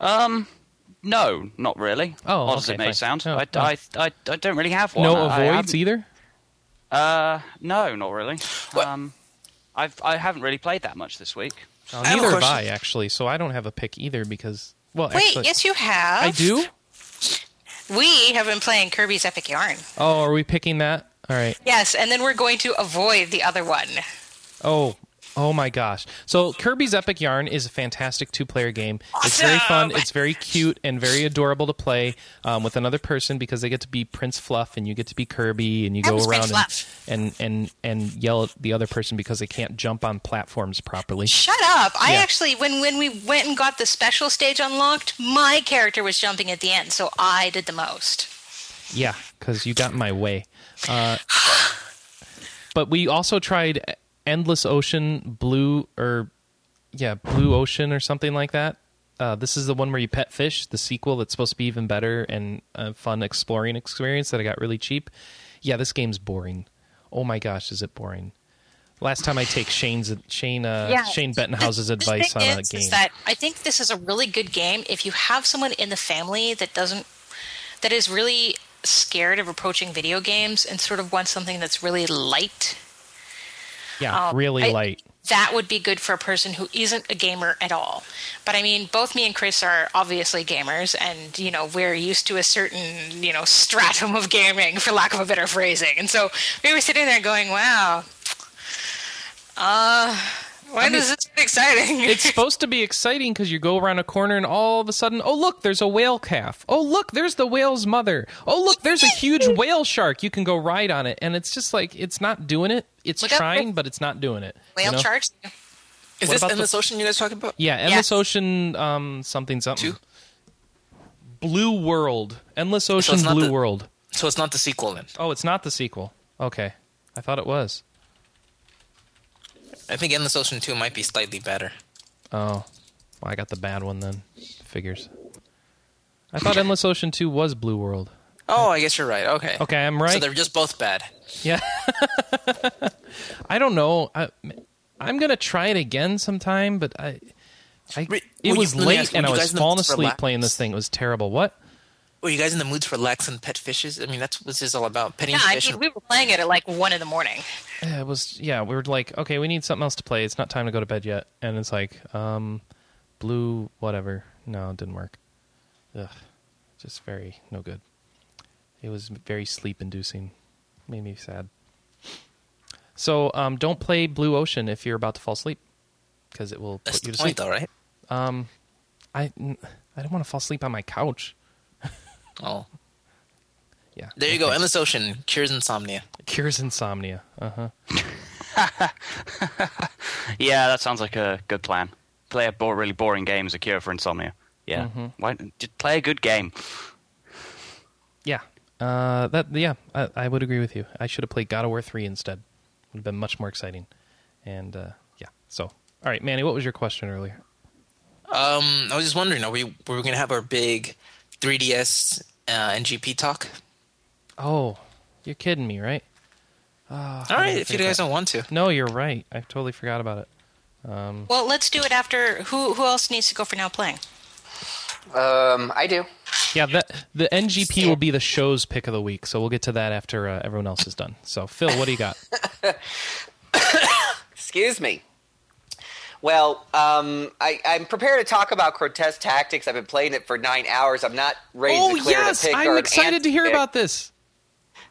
Um, no, not really. Oh, odd as okay, it may fine. sound, No, I, no. I, I, I don't really have one. no I- I avoids haven't- either? Uh, no, not really. What? Um, I've I haven't really played that much this week. Oh, I have a neither have. I, actually. So I don't have a pick either because, well, Wait, actually, yes, you have. I do? We have been playing Kirby's Epic Yarn. Oh, are we picking that? All right. Yes, and then we're going to avoid the other one. Oh, oh my gosh! So Kirby's Epic Yarn is a fantastic two-player game. It's very fun. It's very cute and very adorable to play um, with another person because they get to be Prince Fluff and you get to be Kirby and you go around and, and and and yell at the other person because they can't jump on platforms properly. Shut up! I Yeah. actually, when when we went and got the special stage unlocked, my character was jumping at the end, so I did the most. Yeah, because you got in my way. Uh, but we also tried Endless Ocean Blue or yeah Blue Ocean or something like that. Uh, this is the one where you pet fish. The sequel that's supposed to be even better and a fun exploring experience that I got really cheap. Yeah, this game's boring. Oh my gosh, is it boring? Last time I take Shane's Shane uh, Yeah. Shane Bettenhausen's The advice on thing a is, game. is that I think this is a really good game if you have someone in the family that doesn't that is really scared of approaching video games and sort of wants something that's really light. Yeah, um, really I- light. That would be good for a person who isn't a gamer at all. But I mean, both me and Chris are obviously gamers, and you know we're used to a certain you know stratum of gaming, for lack of a better phrasing. And so we were sitting there going, "Wow, uh, when is this going to exciting. it's supposed to be exciting because you go around a corner and all of a sudden, oh look, there's a whale calf. Oh look, there's the whale's mother. Oh look, there's a huge whale shark. You can go ride on it, and it's just like it's not doing it. It's Look trying, but it's not doing it. Whale you know? sharks. Is What this Endless Ocean you guys talking about? Yeah, Endless Ocean, um, something something. Two? Blue World, Endless Ocean, not Blue the- World. So it's not the sequel then. Oh, it's not the sequel. Okay, I thought it was. I think Endless Ocean 2 might be slightly better. Oh, well, I got the bad one then. Figures. I thought Endless Ocean Two was Blue World. Oh, I guess you're right. Okay. Okay, I'm right. So they're just both bad. Yeah. I don't know. I, I'm gonna try it again sometime, but I, I it was late ask, and I was guys in the falling asleep laps? playing this thing. It was terrible. What? Were you guys in the mood for lax and pet fishes? I mean, that's what this is all about. Petting Yeah, I fish. mean, we were playing it at like one in the morning. Uh, It was yeah. We were like, okay, we need something else to play. It's not time to go to bed yet, and it's like, um, blue whatever. No, it didn't work. Ugh, just very no good. It was very sleep inducing. Made me sad. So um, don't play Blue Ocean if you're about to fall asleep, because it will that's put you the to point, sleep. though, right? Um, I I don't want to fall asleep on my couch. Oh. Yeah. There you no go. thanks. Endless Ocean cures insomnia. Cures insomnia. Uh huh. Yeah, that sounds like a good plan. Play a bo- really boring game as a cure for insomnia. Yeah. Mm-hmm. Why just play a good game? Yeah. Uh, that yeah, I, I would agree with you. I should have played God of War three instead. Would have been much more exciting. And uh, yeah. So, all right, Manny, what was your question earlier? Um, I was just wondering, are we were we gonna have our big 3DS uh, NGP talk? Oh, you're kidding me, right? Oh, All right, if you guys don't want to. No, you're right. I totally forgot about it. Um, Well, let's do it after. Who who else needs to go for now playing? Um, I do. yeah, that the NGP will be the show's pick of the week, so we'll get to that after uh, everyone else is done. So, Phil, what do you got? Excuse me. Well, um, I, I'm prepared to talk about grotesque Tactics. I've been playing it for nine hours. I'm not ready oh to declare yes, the pick or I'm an excited to hear anti-pick. about this.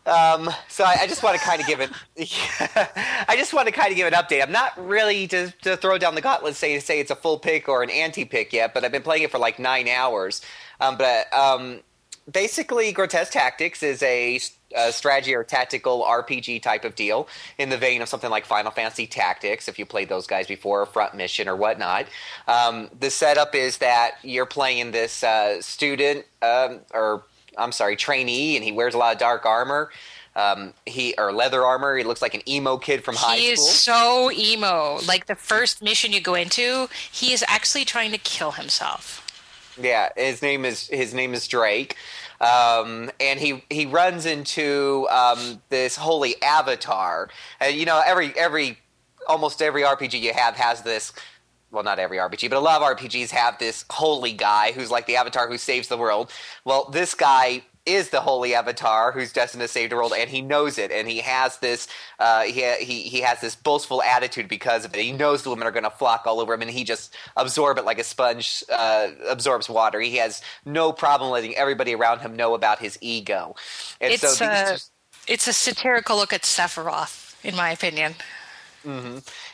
Um, so I, I just want to kind of give it. I just want to kind of give an update. I'm not really to, to throw down the gauntlet, say say it's a full pick or an anti pick yet, but I've been playing it for like nine hours. Um, but um, basically, Grotesque Tactics is a, a strategy or tactical RPG type of deal in the vein of something like Final Fantasy Tactics, if you played those guys before, Front Mission or whatnot. Um, the setup is that you're playing this uh, student um, or I'm sorry, trainee, and he wears a lot of dark armor. Um, he or leather armor. He looks like an emo kid from high He school. is so emo. Like the first mission you go into, he is actually trying to kill himself. Yeah, his name is his name is Drake, um, and he he runs into um, this holy avatar. And you know, every every almost every RPG you have has this. Well, not every RPG, but a lot of RPGs have this holy guy who's like the avatar who saves the world. Well, this guy is the holy avatar who's destined to save the world, and he knows it, and he has this uh, he, he he has this boastful attitude because of it. He knows the women are going to flock all over him, and he just absorb it like a sponge uh, absorbs water. He has no problem letting everybody around him know about his ego, and It's so these uh, two- it's a satirical look at Sephiroth, in my opinion.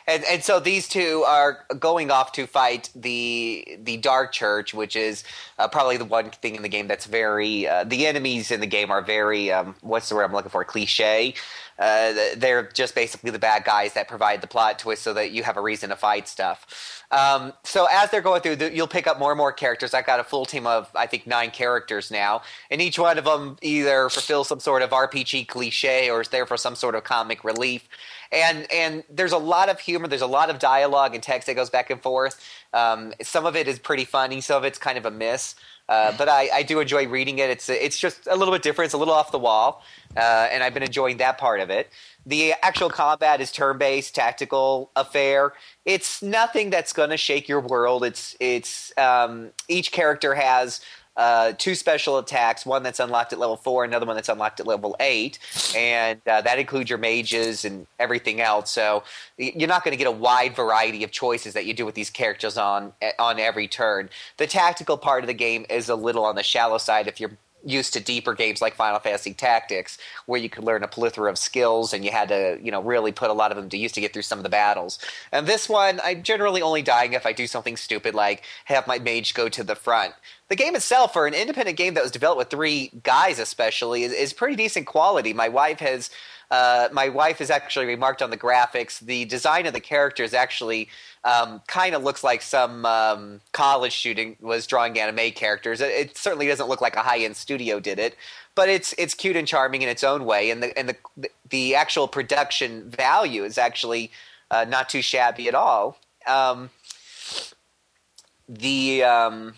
And and so these two are going off to fight the the Dark Church, which is uh, probably the one thing in the game that's very uh, the enemies in the game are very um, what's the word I'm looking for cliche. Uh, they're just basically the bad guys that provide the plot twist so that you have a reason to fight stuff. Um, so as they're going through, you'll pick up more and more characters. I've got a full team of I think nine characters now, and each one of them either fulfills some sort of RPG cliche or is there for some sort of comic relief and and there's a lot of humor there's a lot of dialogue and text that goes back and forth um, some of it is pretty funny some of it's kind of a miss uh, but I, I do enjoy reading it. It's it's just a little bit different. It's a little off the wall uh, and I've been enjoying that part of it. The actual combat is turn-based tactical affair. It's nothing that's going to shake your world. It's it's um, each character has uh, two special attacks, one that's unlocked at level four, another one that's unlocked at level eight, and uh, that includes your mages and everything else. So you're not going to get a wide variety of choices that you do with these characters on on every turn. The tactical part of the game is a little on the shallow side if you're used to deeper games like Final Fantasy Tactics, where you could learn a plethora of skills and you had to, you know, really put a lot of them to use to get through some of the battles. And this one, I'm generally only dying if I do something stupid like have my mage go to the front. The game itself, for an independent game that was developed with three guys, especially, is, is pretty decent quality. My wife has. Uh, my wife has actually remarked on the graphics. The design of the characters actually um, kind of looks like some um, college student was drawing anime characters. It, it, certainly doesn't look like a high end studio did it, but it's it's cute and charming in its own way, and the and the the actual production value is actually uh, not too shabby at all. Um, the um,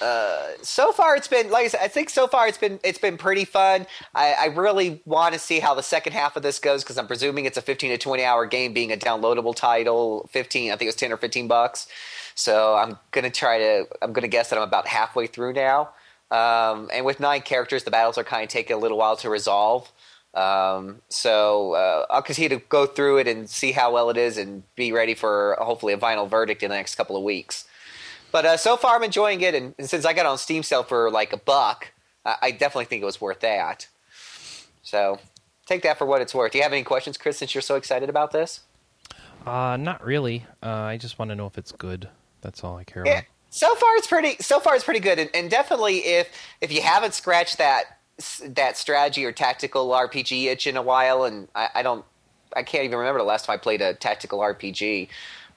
uh, so far it's been like I said, I think so far it's been it's been pretty fun. I, I really want to see how the second half of this goes because I'm presuming it's a 15 to 20 hour game, being a downloadable title. 15, I think it was 10 or 15 bucks. So I'm gonna try to. I'm gonna guess that I'm about halfway through now. Um, and with nine characters, the battles are kind of taking a little while to resolve. Um, so uh, I'll continue to go through it and see how well it is, and be ready for hopefully a final verdict in the next couple of weeks. But uh, so far, I'm enjoying it, and, and, since I got on Steam sale for like a buck, I, I, definitely think it was worth that. So take that for what it's worth. Do you have any questions, Chris? Since you're so excited about this? Uh, not really. Uh, I just want to know if it's good. That's all I care yeah. about. So far, it's pretty. So far, it's pretty good, and, and definitely if if you haven't scratched that that strategy or tactical RPG itch in a while, and I, I don't, I can't even remember the last time I played a tactical RPG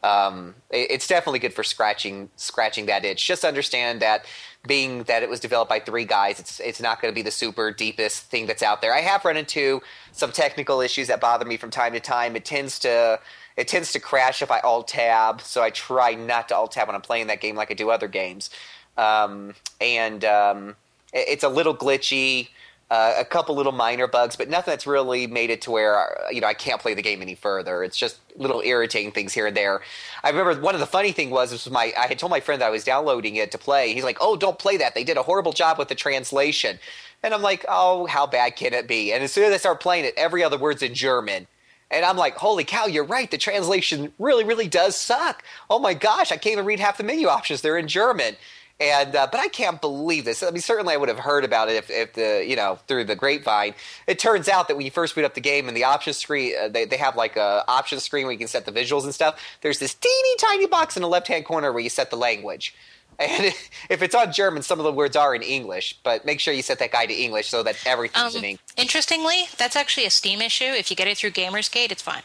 um, it, it's definitely good for scratching scratching that itch. Just understand that being that it was developed by three guys, it's it's not going to be the super deepest thing that's out there. I have run into some technical issues that bother me from time to time. It tends to it tends to crash if I alt tab, so I try not to alt tab when I'm playing that game like I do other games. Um, and um, it, it's a little glitchy uh, a couple little minor bugs, but nothing that's really made it to where you know I can't play the game any further. It's just little irritating things here and there. I remember one of the funny thing was, was my I had told my friend that I was downloading it to play. He's like, "Oh, don't play that. They did a horrible job with the translation." And I'm like, "Oh, how bad can it be?" And as soon as I start playing it, every other word's in German. And I'm like, holy cow, you're right. The translation really, really does suck. Oh my gosh, I can't even read half the menu options. They're in German. And uh, but I can't believe this. I mean, certainly I would have heard about it if, if the you know through the grapevine. It turns out that when you first boot up the game and the option screen, uh, they they have like a option screen where you can set the visuals and stuff. There's this teeny tiny box in the left hand corner where you set the language. And if it's on German, some of the words are in English, but make sure you set that guy to English so that everything's um, in English. Interestingly, that's actually a Steam issue. If you get it through Gamersgate, it's fine.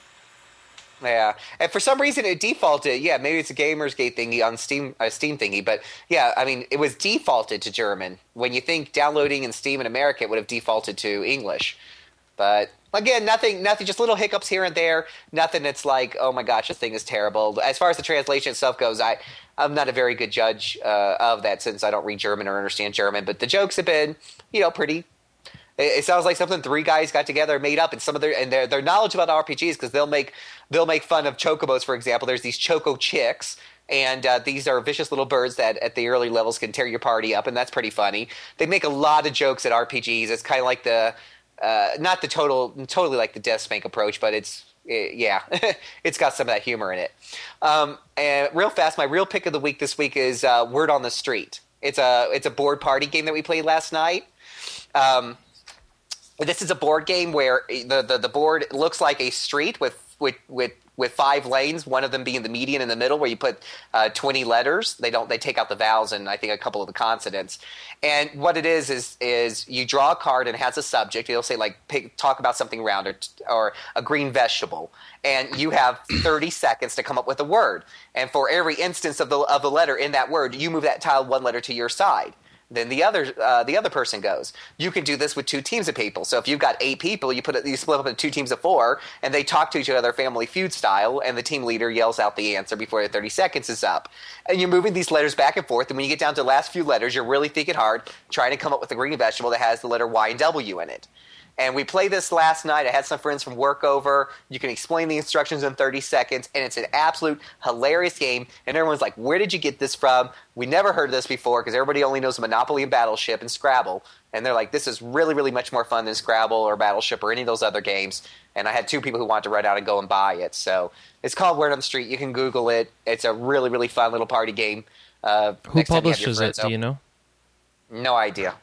Yeah, and for some reason it defaulted. Yeah, maybe it's a Gamersgate thingy on Steam, a Steam thingy, but yeah, I mean it was defaulted to German. When you think downloading in Steam in America, it would have defaulted to English. But again, nothing, nothing, just little hiccups here and there. Nothing that's like, oh my gosh, this thing is terrible. As far as the translation itself goes, I, I'm not a very good judge uh, of that since I don't read German or understand German. But the jokes have been, you know, pretty it sounds like something three guys got together and made up, and some of their and their their knowledge about RPGs because they'll make they'll make fun of chocobos, for example. There's these choco chicks, and uh, these are vicious little birds that at the early levels can tear your party up, and that's pretty funny. They make a lot of jokes at RPGs. It's kind of like the uh, not the total totally like the Death Deathspank approach, but it's it, yeah, it's got some of that humor in it. Um, and real fast, my real pick of the week this week is uh, Word on the Street. It's a it's a board party game that we played last night. Um, this is a board game where the, the, the board looks like a street with with with with five lanes, one of them being the median in the middle, where you put uh, twenty letters. They don't they take out the vowels and I think a couple of the consonants. And what it is is is you draw a card and it has a subject. It'll say like pick, talk about something round or, or a green vegetable, and you have thirty seconds to come up with a word. And for every instance of the of the letter in that word, you move that tile one letter to your side then the other uh, the other person goes. You can do this with two teams of people. So if you've got eight people, you put it, you split up into two teams of four, and they talk to each other Family Feud style, and the team leader yells out the answer before the thirty seconds is up. And you're moving these letters back and forth, and when you get down to the last few letters, you're really thinking hard, trying to come up with a green vegetable that has the letter Y and W in it. And we played this last night. I had some friends from work over. You can explain the instructions in 30 seconds, and it's an absolute hilarious game. And everyone's like, Where did you get this from? We never heard of this before because everybody only knows Monopoly and Battleship and Scrabble. And they're like, This is really, really much more fun than Scrabble or Battleship or any of those other games. And I had two people who wanted to run out and go and buy it. So it's called Word on the Street. You can Google it. It's a really, really fun little party game. Uh, who publishes it? Do you know? No idea.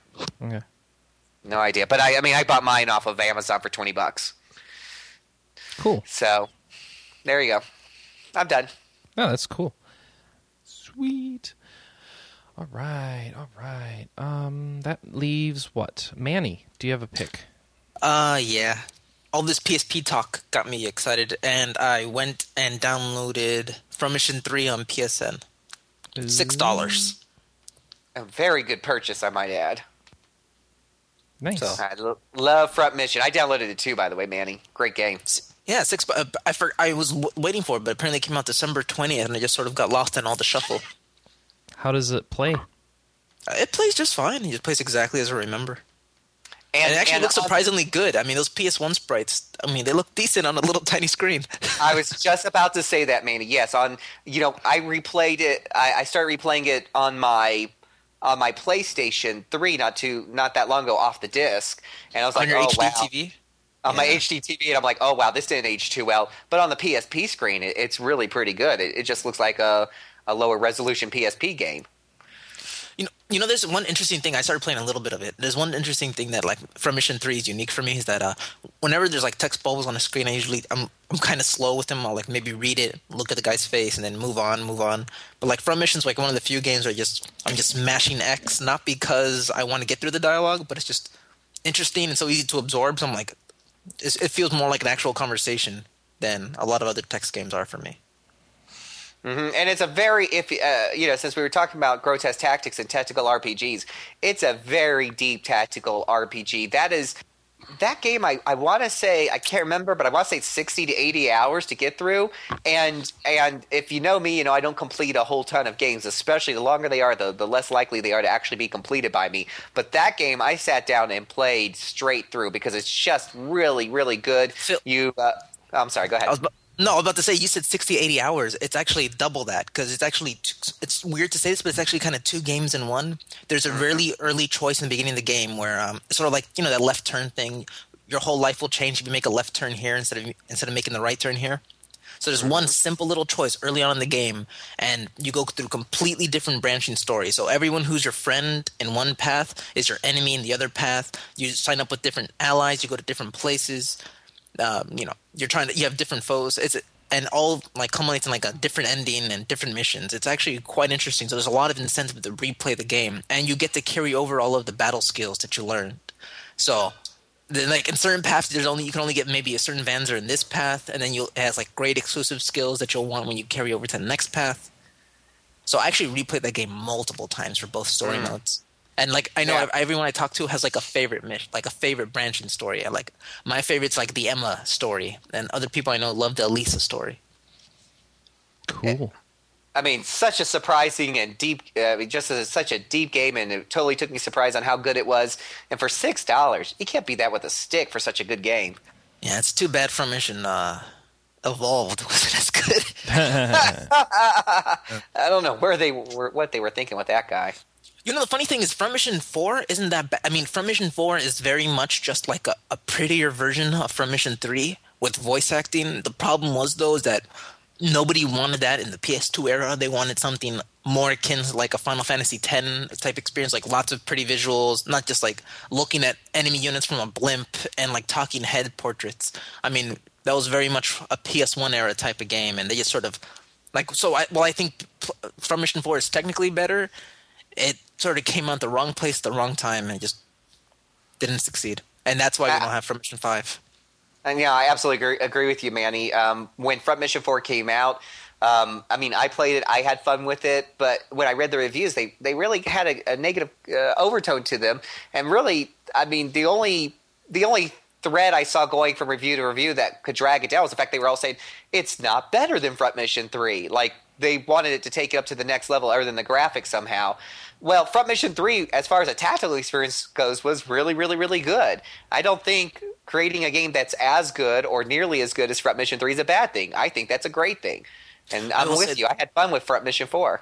Okay. No idea. But I, I mean, I bought mine off of Amazon for twenty bucks. Cool. So there you go. I'm done. Oh, that's cool. Sweet. All right, all right. Um, that leaves what? Manny, do you have a pick? Uh, yeah. All this PSP talk got me excited, and I went and downloaded Front Mission 3 on PSN. Six dollars. A very good purchase, I might add. Nice. So- I lo- love Front Mission. I downloaded it too, by the way, Manny. Great game. Yeah, six. uh, I for, I was w- waiting for it, but apparently it came out December twentieth, and I just sort of got lost in all the shuffle. How does it play? Uh, It plays just fine. It just plays exactly as I remember. And, it actually and looks on- surprisingly good. I mean, those PS1 sprites. I mean, they look decent on a little tiny screen. I was just about to say that, Manny. Yes, on you know, I replayed it. I, I started replaying it on my on my PlayStation Three not too not that long ago off the disc, and I was on like, your oh HD wow. TV. On my Yeah. HD TV, and I'm like, oh wow, this didn't age too well. But on the PSP screen, it, it's really pretty good. It, it just looks like a a lower resolution PSP game. You know, you know, there's one interesting thing. I started playing a little bit of it. There's one interesting thing that, like, Front Mission Three is unique for me is that uh, whenever there's like text bubbles on the screen, I usually I'm I'm kind of slow with them. I'll like maybe read it, look at the guy's face, and then move on, move on. But like Front Mission's like one of the few games where I just I'm just mashing X, not because I want to get through the dialogue, but it's just interesting and so easy to absorb. So I'm like, it feels more like an actual conversation than a lot of other text games are for me. Hmm And it's a very if uh, you know since we were talking about grotesque tactics and tactical RPGs, it's a very deep tactical RPG. That is that game. I, I want to say I can't remember, but I want to say sixty to eighty hours to get through. And and if you know me, you know I don't complete a whole ton of games. Especially the longer they are, the the less likely they are to actually be completed by me. But that game, I sat down and played straight through because it's just really really good. You. Uh, I'm sorry. Go ahead. I was, no, I was about to say you said 60, 80 hours. It's actually double that because it's actually t- it's weird to say this, but it's actually kind of two games in one. There's a really early choice in the beginning of the game where um, it's sort of like you know that left turn thing. Your whole life will change if you make a left turn here instead of instead of making the right turn here. So there's one simple little choice early on in the game, and you go through completely different branching stories. So everyone who's your friend in one path is your enemy in the other path. You sign up with different allies. You go to different places um, you know you're trying to you have different foes. It's and all like culminates in like a different ending and different missions. It's actually quite interesting. So there's a lot of incentive to replay the game and you get to carry over all of the battle skills that you learned. So then like in certain paths there's only you can only get maybe a certain vanzer in this path and then you'll it has like great exclusive skills that you'll want when you carry over to the next path. So i actually replayed that game multiple times for both story modes and like I know Yeah. everyone I talk to has like a favorite mission, like a favorite branching story. I like my favorite's like the Emma story, and other people I know love the Elisa story. Cool. I mean, such a surprising and deep, uh, I mean, just a, such a deep game, and it totally took me surprised on how good it was. And for six dollars, you can't beat that with a stick for such a good game. Yeah, it's too bad Front Mission uh, Evolved wasn't as good. I don't know where they were, what they were thinking with that guy. You know, the funny thing is, Front Mission 4 isn't that bad. I mean, Front Mission 4 is very much just like a, a prettier version of Front Mission 3 with voice acting. The problem was, though, is that nobody wanted that in the PS2 era. They wanted something more akin to like a Final Fantasy X type experience, like lots of pretty visuals, not just like looking at enemy units from a blimp and like talking head portraits. I mean, that was very much a PS1 era type of game, and they just sort of like so. I, well, I think Front Mission 4 is technically better it sort of came out the wrong place at the wrong time and just didn't succeed. And that's why we Ah. don't have Front Mission 5. And yeah, I absolutely agree, agree with you, Manny. Um, when Front Mission Four came out, um, I mean, I played it, I had fun with it, but when I read the reviews, they they really had a, a negative uh, overtone to them, and really, I mean, the only the only thread I saw going from review to review that could drag it down was the fact they were all saying it's not better than Front Mission Three. Like they wanted it to take it up to the next level, other than the graphics somehow. Well, Front Mission 3, as far as a tactical experience goes, was really, really, really good. I don't think creating a game that's as good or nearly as good as Front Mission 3 is a bad thing. I think that's a great thing. And I'm with you. I had fun with Front Mission 4.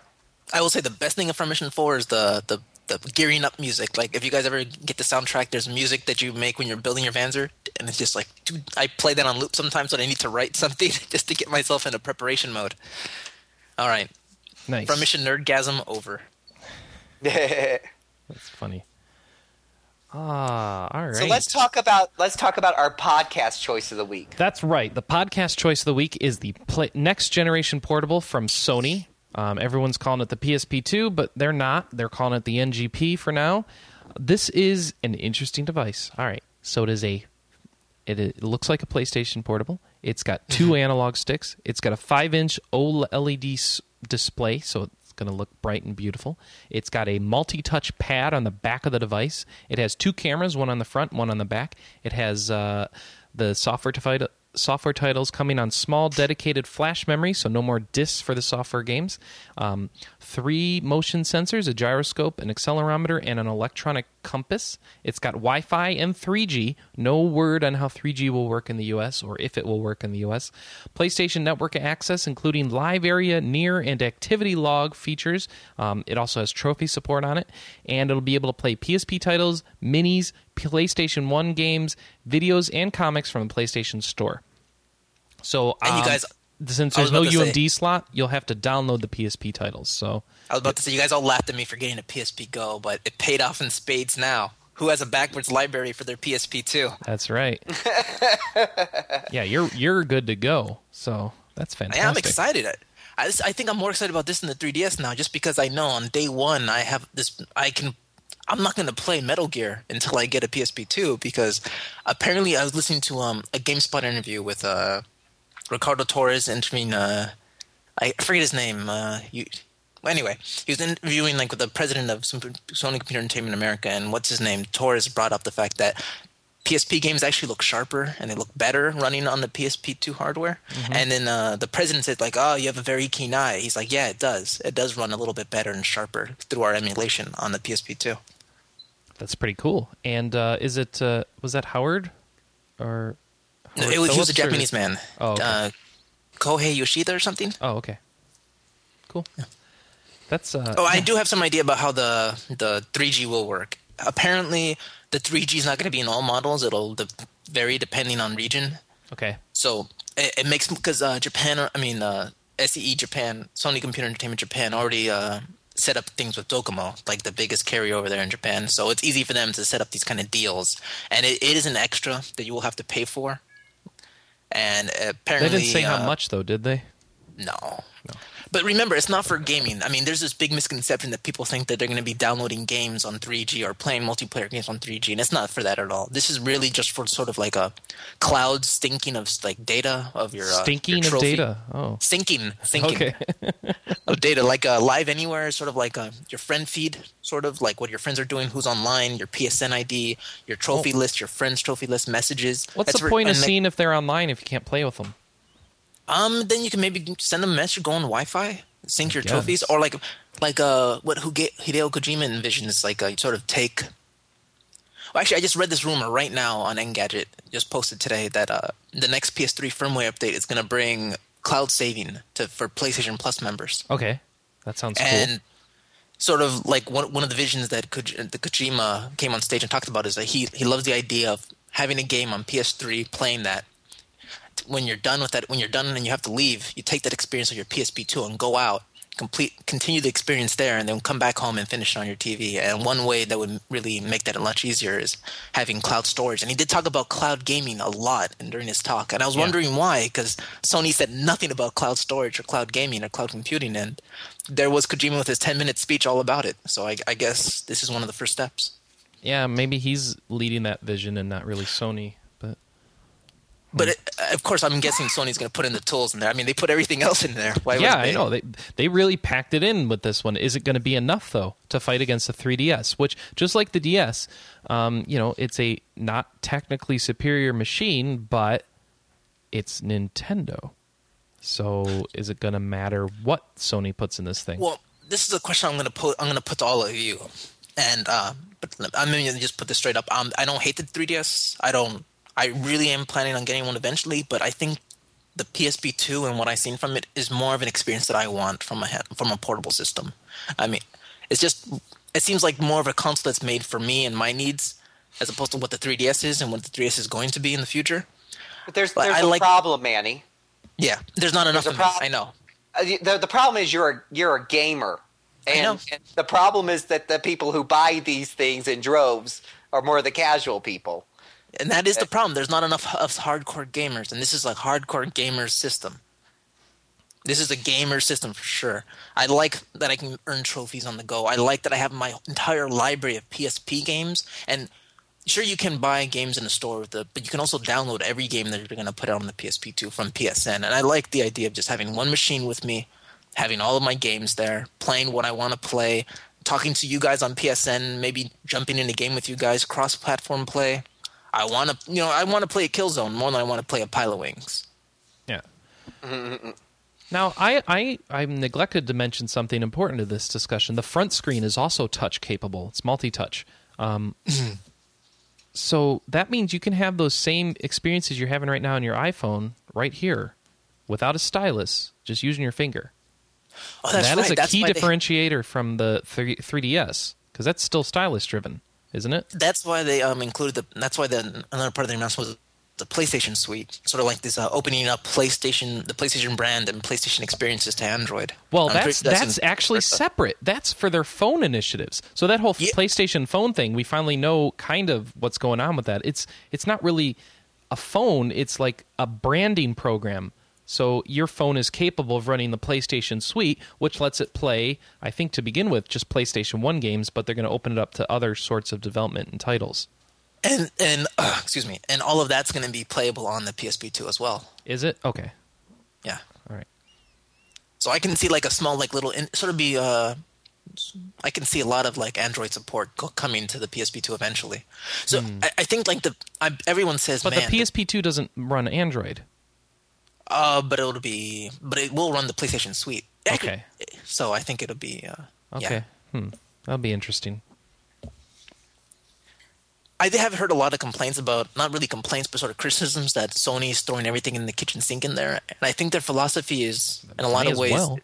I will say the best thing of Front Mission 4 is the, the, the gearing up music. Like, if you guys ever get the soundtrack, there's music that you make when you're building your Vanzer. And it's just like, dude, I play that on loop sometimes when I need to write something just to get myself into preparation mode. All right. Nice. Front Mission Nerdgasm over. That's funny. Ah, all right. So let's talk about let's talk about our podcast choice of the week. That's right. The podcast choice of the week is the play- next generation portable from Sony. Um, everyone's calling it the PSP2, but they're not. They're calling it the NGP for now. This is an interesting device. All right. So it is a. It, it looks like a PlayStation portable. It's got 2 analog sticks. It's got a five-inch OLED s- display, so it's going to look bright and beautiful. It's got a multi-touch pad on the back of the device. It has two cameras, one on the front, one on the back. It has uh, the software to software titles coming on small dedicated flash memory, so no more discs for the software games. Um, three motion sensors, a gyroscope, an accelerometer, and an electronic compass. It's got Wi Fi and 3G. No word on how 3G will work in the US or if it will work in the US. PlayStation Network access, including live area, near, and activity log features. Um, it also has trophy support on it, and it'll be able to play PSP titles, minis, PlayStation 1 games, videos, and comics from the PlayStation Store. So, And you um, guys- since there's no to say- UMD slot, you'll have to download the PSP titles. So, I was about to say you guys all laughed at me for getting a PSP Go, but it paid off in spades now. Who has a backwards library for their PSP too? that's right. yeah, you're you're good to go. So that's fantastic. I am excited. I, I, I think I'm more excited about this than the 3DS now, just because I know on day one I have this. I can. I'm not going to play Metal Gear until I get a PSP two because apparently I was listening to um, a GameSpot interview with uh, Ricardo Torres interviewing. Uh, I forget his name. Uh, you, anyway, he was interviewing like with the president of Sony Computer Entertainment America, and what's his name? Torres brought up the fact that PSP games actually look sharper and they look better running on the PSP2 hardware. And then uh, the president said, like, oh, you have a very keen eye. He's like, yeah, it does. It does run a little bit better and sharper through our emulation on the PSP2. That's pretty cool. And uh, is it uh, was that Howard or No, it was, he was a or- Japanese man. Oh, okay. uh, Kohei Yoshida or something. Oh, okay. Cool. That's uh, Oh, I do have some idea about how the the 3G will work. Apparently, the 3G is not going to be in all models. It'll de- vary depending on region. okay. So it, it makes because uh, Japan, I mean, uh, SCE Japan, Sony Computer Entertainment Japan already uh, set up things with Docomo, like the biggest carrier over there in Japan. So it's easy for them to set up these kind of deals, and it, it is an extra that you will have to pay for. And apparently, They didn't say how uh, much though, did they? No. no. But remember, it's not for gaming. I mean, there's this big misconception that people think that they're going to be downloading games on 3G or playing multiplayer games on 3G, and it's not for that at all. This is really just for sort of like a cloud stinking of like data of your uh, Stinking your of data. Oh, Sinking, sinking okay. of data, like uh, live anywhere, sort of like uh, your friend feed, sort of like what your friends are doing, who's online, your PSN ID, your trophy list, your friends' trophy list messages. What's That's the where- point of like, seeing if they're online if you can't play with them? Um, then you can maybe send a message, go on Wi-Fi, sync your guess. trophies, or like like uh what who get Hideo Kojima envisions like uh, you sort of take. Well, actually, I just read this rumor right now on Engadget, just posted today that uh the next PS3 firmware update is going to bring cloud saving to for PlayStation Plus members, Okay, that sounds cool. and cool. sort of like one one of the visions that Koj- the Kojima came on stage and talked about is that he he loves the idea of having a game on PS3, playing that when you're done with that, when you're done and you have to leave, you take that experience of your PSP2 and go out, complete, continue the experience there, and then come back home and finish it on your TV. And one way that would really make that much easier is having cloud storage. And he did talk about cloud gaming a lot during his talk, and I was Yeah. wondering why, because Sony said nothing about cloud storage or cloud gaming or cloud computing, and there was Kojima with his 10 minute speech all about it. So I, I guess this is one of the first steps. Yeah, maybe he's leading that vision and not really Sony. But it, of course, I'm guessing Sony's going to put in the tools in there. I mean, they put everything else in there. Why yeah, I know they they really packed it in with this one. Is it going to be enough though to fight against the 3DS? Which just like the DS, um, you know, it's a not technically superior machine, but it's Nintendo. So is it going to matter what Sony puts in this thing? Well, this is a question I'm going to put. I'm going to put to all of you, and uh, but I'm going to just put this straight up. Um, I don't hate the 3DS. I don't. I really am planning on getting one eventually, but I think the PSP 2 and what I've seen from it is more of an experience that I want from a from a portable system. I mean, it's just it seems like more of a console that's made for me and my needs, as opposed to what the 3DS is and what the 3DS is going to be in the future. But there's But there's I a like- problem, Manny. Yeah, there's not enough a of prob- I know. Uh, the the problem is you're a, you're a gamer, and, and the problem is that the people who buy these things in droves are more the casual people. And that is the problem. There's not enough of hardcore gamers, and this is like hardcore gamers system. This is a gamer system for sure. I like that I can earn trophies on the go. I like that I have my entire library of PSP games, and sure you can buy games in the store with the, but you can also download every game that you're going to put out on the PSP2 from PSN. And I like the idea of just having one machine with me, having all of my games there, playing what I want to play, talking to you guys on PSN, maybe jumping in a game with you guys, cross-platform play. I want to, you know, I want to play a Killzone more than I want to play a Pilot Wings. Yeah. now, I, I I neglected to mention something important to this discussion. The front screen is also touch capable. It's multi-touch. Um, so that means you can have those same experiences you're having right now on your iPhone right here, without a stylus, just using your finger. Oh, And that's that right. is a that's key why they- differentiator from the 3, 3DS because that's still stylus driven, isn't it? that's why they um included the. That's why the another part of the announcement was the PlayStation Suite, sort of like this uh, opening up PlayStation, the PlayStation brand and PlayStation experiences to Android. Well, I'm that's that's, in- actually separate. That's for their phone initiatives. So that whole Yeah. PlayStation phone thing, we finally know kind of what's going on with that. It's it's not really a phone. It's like a branding program. So your phone is capable of running the PlayStation Suite, which lets it play. I think to begin with, just PlayStation One games, but they're going to open it up to other sorts of development and titles. and and uh, excuse me, and all of that's going to be playable on the PSP2 as well. Is it okay? Yeah, All right. so I can see like a small like little in, sort of be. Uh, I can see a lot of like Android support co- coming to the PSP2 eventually. So I, I think like the I, everyone says. But the PSP2 doesn't run Android. Uh, but it'll be, but it will run the PlayStation Suite. Okay. So I think it'll be. Uh, Okay. Yeah. Hmm. That'll be interesting. I have heard a lot of complaints about, not really complaints, but sort of criticisms that Sony is throwing everything in the kitchen sink in there. And I think their philosophy is, in a lot of ways, well.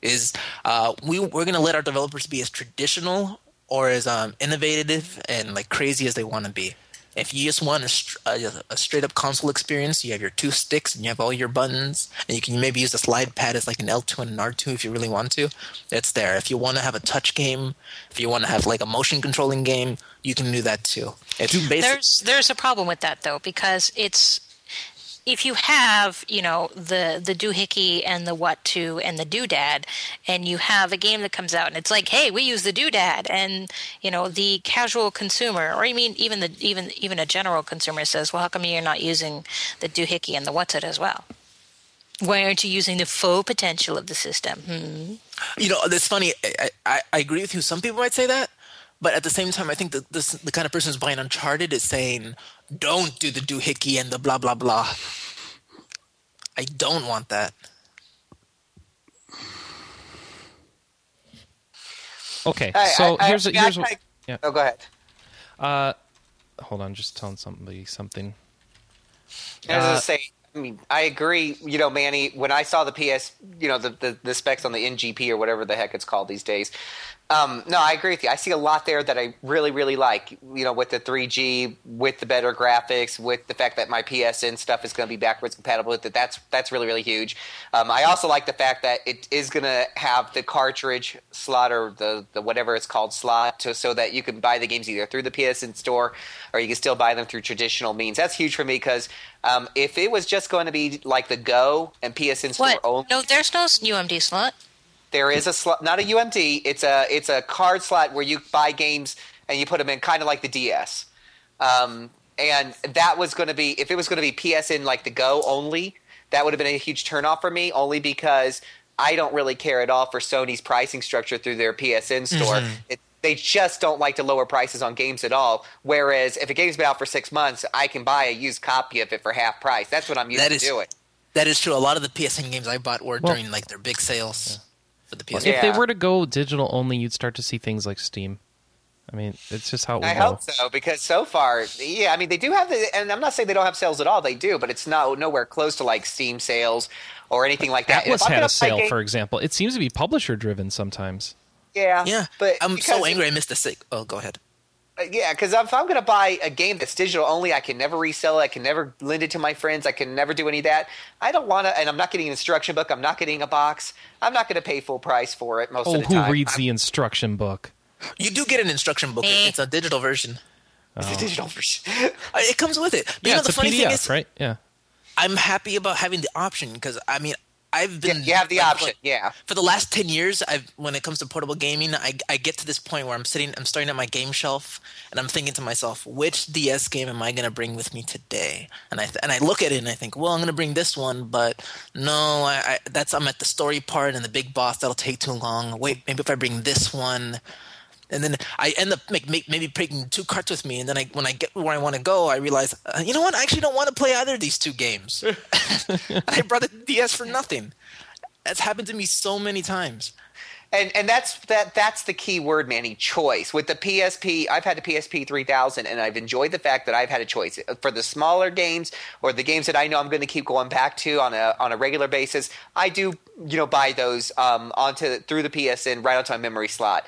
is uh, we we're going to let our developers be as traditional or as um, innovative and like crazy as they want to be. If you just want a, a, a straight up console experience, you have your two sticks and you have all your buttons, and you can maybe use the slide pad as like an L2 and an R2 if you really want to. It's there. If you want to have a touch game, if you want to have like a motion controlling game, you can do that too. It's basic. There's there's a problem with that though because it's if you have you know the the doohickey and the what to and the doodad and you have a game that comes out and it's like hey we use the doodad and you know the casual consumer or you mean even the even even a general consumer says well how come you're not using the doohickey and the what's it as well why aren't you using the full potential of the system hmm. You know, it's funny. I, I, I agree with you. Some people might say that, but at the same time, I think this the kind of person who's buying Uncharted is saying, "Don't do the doohickey and the blah blah blah." I don't want that. Okay. I- so I- I- here's a, I- here's a, I- yeah. Oh, go ahead. Uh, hold on, just telling somebody something. I was Uh, gonna say, I mean, I agree. You know, Manny, when I saw the PS, you know, the, the, the specs on the NGP or whatever the heck it's called these days. Um, no, I agree with you. I see a lot there that I really, really like. You know, with the 3G, with the better graphics, with the fact that my PSN stuff is going to be backwards compatible with it. That's that's really, really huge. Um, I also like the fact that it is going to have the cartridge slot or the, the whatever it's called slot, to, so that you can buy the games either through the PSN store or you can still buy them through traditional means. That's huge for me because um, if it was just going to be like the Go and PSN store what only, no there's no UMD slot there is a slot, not a UMD. It's a it's a card slot where you buy games and you put them in, kind of like the DS. Um, and that was going to be if it was going to be PSN like the Go only, that would have been a huge turnoff for me. Only because I don't really care at all for Sony's pricing structure through their PSN store. It, they just don't like to lower prices on games at all. Whereas if a game's been out for six months, I can buy a used copy of it for half price. That's what I'm used That to is- doing. That is true. A lot of the PSN games I bought were Well- during like their big sales for the PS. Yeah. If they were to go digital only, you'd start to see things like Steam. I mean, it's just how it would I go. hope so because so far, yeah, I mean they do have the, and I'm not saying they don't have sales at all. They do, but it's not nowhere close to like Steam sales or anything like that. Atlus If had a sale, game- for example. It seems to be publisher driven sometimes. yeah, Yeah, but I'm so angry I missed the sig. Oh, go ahead. Uh, Yeah, because if I'm going to buy a game that's digital only, I can never resell it. I can never lend it to my friends. I can never do any of that. I don't want to, and I'm not getting an instruction book. I'm not getting a box. I'm not going to pay full price for it most Oh, of the who time. Who reads I'm- the instruction book? You do get an instruction book. Eh. It's a digital version. It's Oh. a digital version. It comes with it. But you yeah, know, it's the a funny PDF, thing is, right? Yeah. I'm happy about having the option because I mean, I've Yeah, been you have the like, option. Yeah. for the last 10 years I've when it comes to portable gaming I, I get to this point where i'm sitting i'm staring at my game shelf and i'm thinking to myself which ds game am i going to bring with me today and i th- and i look at it and i think well i'm going to bring this one but no I, I that's i'm at the story part and the big boss that'll take too long wait maybe if i bring this one and then I end up make, make, maybe taking two carts with me, and then I, when I get where I want to go, I realize, uh, you know what? I actually don't want to play either of these two games. I brought the DS for nothing. That's happened to me so many times. And and that's that that's the key word, Manny. Choice with the PSP. I've had the PSP 3000, and I've enjoyed the fact that I've had a choice for the smaller games or the games that I know I'm going to keep going back to on a on a regular basis. I do you know buy those um, onto through the PSN right onto my memory slot.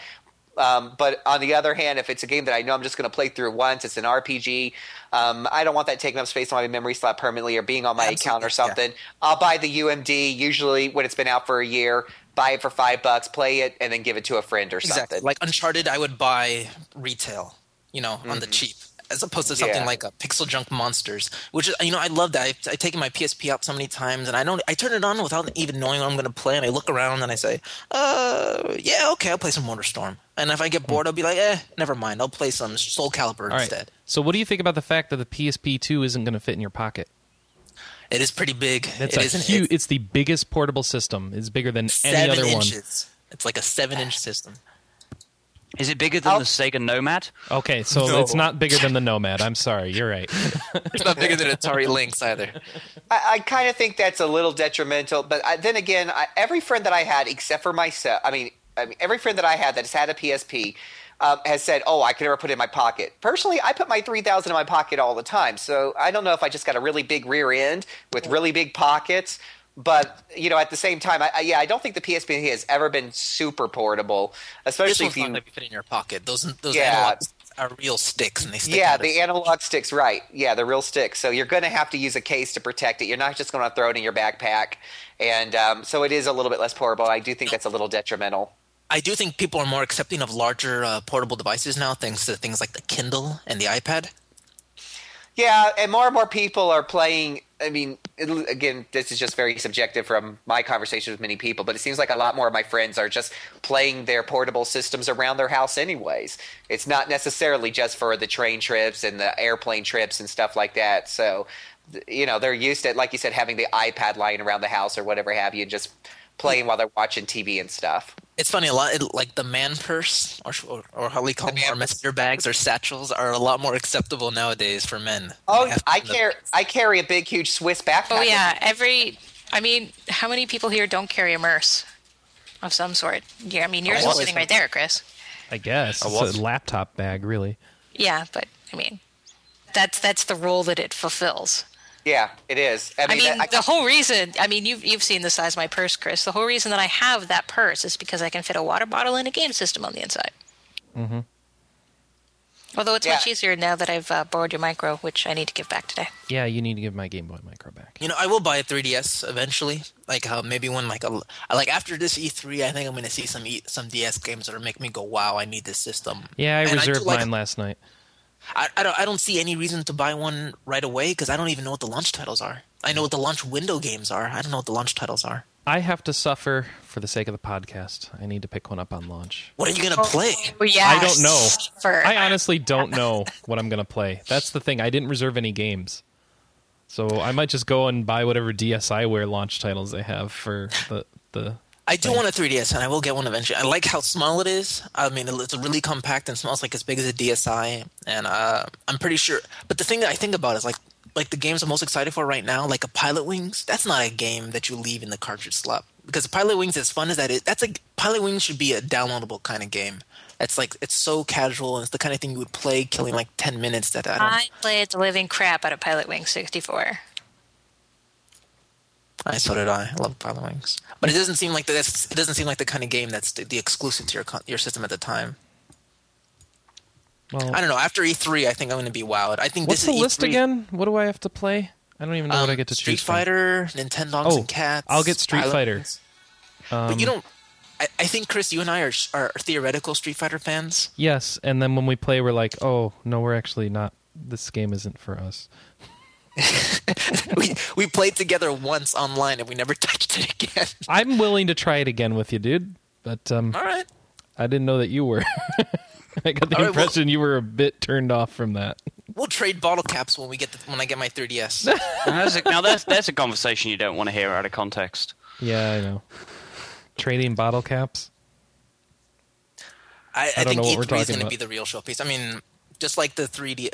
Um, but on the other hand, if it's a game that I know I'm just going to play through once, it's an RPG. Um, I don't want that taking up space on my memory slot permanently or being on my account or Absolutely, yeah. something. I'll buy the UMD usually when it's been out for a year. Buy it for five bucks, play it, and then give it to a friend or Exactly. something. Like Uncharted, I would buy retail, you know, on the cheap, as opposed to something Yeah. like a Pixel Junk Monsters, which is, you know, I love that. I've, I've taken my PSP out so many times, and I don't, I turn it on without even knowing what I'm going to play, and I look around and I say, uh, yeah, okay, I'll play some Motor Storm. And if I get bored, I'll be like, eh, never mind, I'll play some Soul Calibur All right. instead. So, what do you think about the fact that the PSP two isn't going to fit in your pocket? It is pretty big. It's it a isn't huge. It's the biggest portable system. It's bigger than any seven other one. It's like a seven-inch system. Is it bigger than I'll- the Sega Nomad? Okay, so No. it's not bigger than the Nomad. I'm sorry, you're right. It's not bigger than Atari Lynx either. I, I kind of think that's a little detrimental. But I, then again, I, every friend that I had, except for myself, I mean, I mean, every friend that I had that has had a PSP um, has said, "Oh, I could never put it in my pocket." Personally, I put my three thousand in my pocket all the time. So I don't know if I just got a really big rear end with really big pockets. But you know, at the same time, I, I, yeah, I don't think the PSP has ever been super portable, especially if you fit in your pocket. Those those Yeah. analogs are real sticks, and they stick. Yeah, the analog sticks, right. Yeah, the real sticks. So you're going to have to use a case to protect it. You're not just going to throw it in your backpack. And um, so it is a little bit less portable. I do think that's a little detrimental. I do think people are more accepting of larger uh, portable devices now, thanks to things like the Kindle and the iPad. Yeah, and more and more people are playing. I mean, it, again, this is just very subjective from my conversations with many people, but it seems like a lot more of my friends are just playing their portable systems around their house, anyways. It's not necessarily just for the train trips and the airplane trips and stuff like that. So, you know, they're used to, like you said, having the iPad lying around the house or whatever have you, just playing while they're watching TV and stuff. It's funny a lot. It, like the man purse, or or, or how we call them, or messenger bags or satchels, are a lot more acceptable nowadays for men. Oh, I the- carry I carry a big, huge Swiss backpack. Oh yeah, every. I mean, how many people here don't carry a murse of some sort? Yeah, I mean, yours I is sitting right there, Chris. I guess I it's a laptop bag, really. Yeah, but I mean, that's that's the role that it fulfills. Yeah, it is. I I mean, mean, I- the whole reason. I mean, you've you've seen the size of my purse, Chris. The whole reason that I have that purse is because I can fit a water bottle and a game system on the inside. Mm-hmm. Although it's much easier now that I've uh, borrowed your micro, which I need to give back today. Yeah, you need to give my Game Boy Micro back. You know, I will buy a 3DS eventually. Like how maybe when like a like after this E3, I think I'm going to see some e, some DS games that are make me go, "Wow, I need this system." Yeah, I And do reserved like- mine last night. I, I don't I don't see any reason to buy one right away because I don't even know what the launch titles are. I know what the launch window games are. I don't know what the launch titles are. I have to suffer for the sake of the podcast. I need to pick one up on launch. What are you going to play? Oh, yeah, I don't know. For, I honestly don't know what I'm going to play. That's the thing. I didn't reserve any games. So I might just go and buy whatever DSiWare launch titles they have for the the I do want a 3DS, and I will get one eventually. I like how small it is. I mean, it's really compact and smells like as big as a DSi, and uh, I'm pretty sure. But the thing that I think about is like, like the games I'm most excited for right now, like a Pilot Wings. That's not a game that you leave in the cartridge slot because Pilot Wings, as fun as that is, that's a Pilot Wings should be a downloadable kind of game. It's like it's so casual, and it's the kind of thing you would play, killing like 10 minutes. That I don't. I played the living crap out of Pilot Wing 64. I so did I. I love Pilot Wings, but it doesn't seem like that's it doesn't seem like the kind of game that's the, the exclusive to your your system at the time. well I don't know. After E3, I think I'm going to be wowed. I think What's this the is list E3, again? What do I have to play? I don't even know what I um, get to Street choose from. Fighter, Nintendogs Oh, and Cats. I'll get Street Fighter. Um, but you don't. I, I think Chris, you and I are are theoretical Street Fighter fans. Yes, and then when we play, we're like, oh no, we're actually not. This game isn't for us. we we played together once online and we never touched it again. I'm willing to try it again with you, dude. But um, All right. I didn't know that you were. I got the All right, well- impression you were a bit turned off from that. We'll trade bottle caps when we get the, when I get my 3DS. Now, there's a, now there's, there's a conversation you don't want to hear out of context. Yeah, I know. Trading bottle caps. I, I, I don't think know what we're E3 is going to be the real showpiece. I mean, just like the 3D.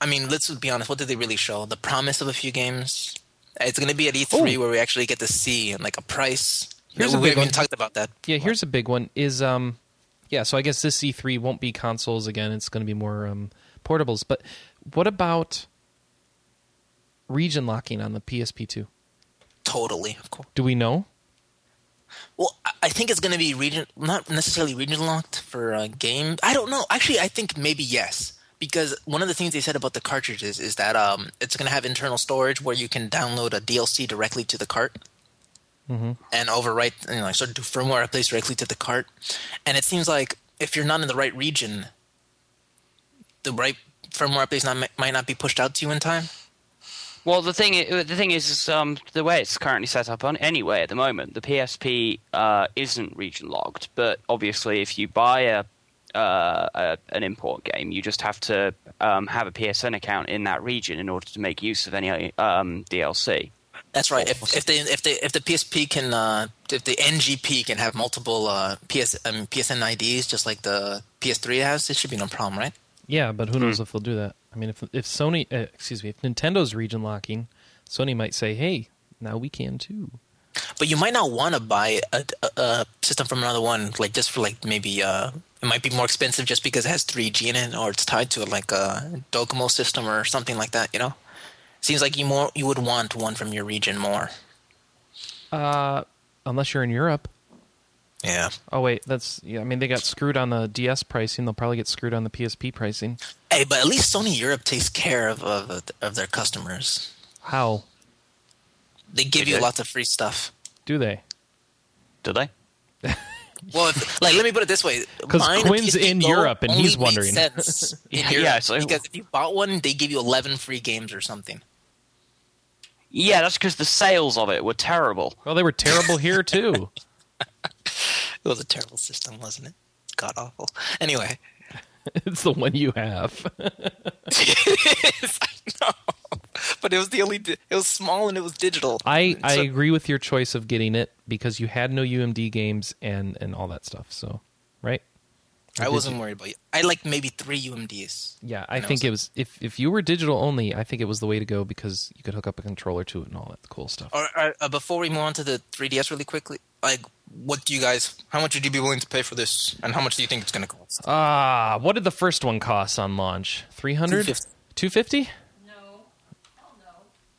I mean, let's be honest. What did they really show? The promise of a few games. It's going to be at E3 Oh. where we actually get to see and like a price. Here's we a big haven't one. talked about that. Yeah, here's a big one. Is um, yeah. So I guess this E3 won't be consoles again. It's going to be more um portables. But what about region locking on the PSP2? Totally, of course. Do we know? Well, I- I think it's going to be region, not necessarily region locked for a game. I don't know. Actually, I think maybe yes, because one of the things they said about the cartridges is that um, it's going to have internal storage where you can download a DLC directly to the cart Mm-hmm. and overwrite, you know, sort of do firmware updates directly to the cart. And it seems like if you're not in the right region, the right firmware updates not, might not be pushed out to you in time. Well, the thing the thing is, is um, the way it's currently set up on anyway at the moment, the PSP uh, isn't region locked. But obviously, if you buy a, uh, a an import game, you just have to um, have a PSN account in that region in order to make use of any um, DLC. That's right. If, if they if they if the PSP can uh, if the NGP can have multiple uh, PS um, PSN IDs just like the PS3 has, it should be no problem, right? Yeah, but who knows if they'll do that? I mean, if if Sony, uh, excuse me, if Nintendo's region locking, Sony might say, "Hey, now we can too." But you might not want to buy a, a, a system from another one, like just for like maybe uh, it might be more expensive just because it has 3G in it, or it's tied to a like a Docomo system or something like that. You know, seems like you more you would want one from your region more. Uh, unless you're in Europe. Yeah. Oh wait, that's yeah. I mean, they got screwed on the DS pricing. They'll probably get screwed on the PSP pricing. Hey, but at least Sony Europe takes care of of, of their customers. How They give They you do. lots of free stuff. do they? Do they? Well, if, like let me put it this way: because Quinn's PSP in Go Europe and he's wondering. sense in Yeah, Europe yeah, so- because if you bought one, they give you eleven free games or something. Yeah, that's because the sales of it were terrible. Well, they were terrible here too. It was a terrible system, wasn't it? God awful. Anyway, it's the one you have. I know, but it was the only. It was small and it was digital. I, I agree with your choice of getting it because you had no UMD games and and all that stuff. So, right? Or I wasn't you? worried about it. I like maybe three UMDs. Yeah, I And I think was it was if if you were digital only, I think it was the way to go because you could hook up a controller to it and all that cool stuff. Or, or uh, before we move on to the 3DS really quickly, like, what do you guys? How much would you be willing to pay for this? And how much do you think it's going to cost? Ah, what did the first one cost on launch? 300? 250. 250?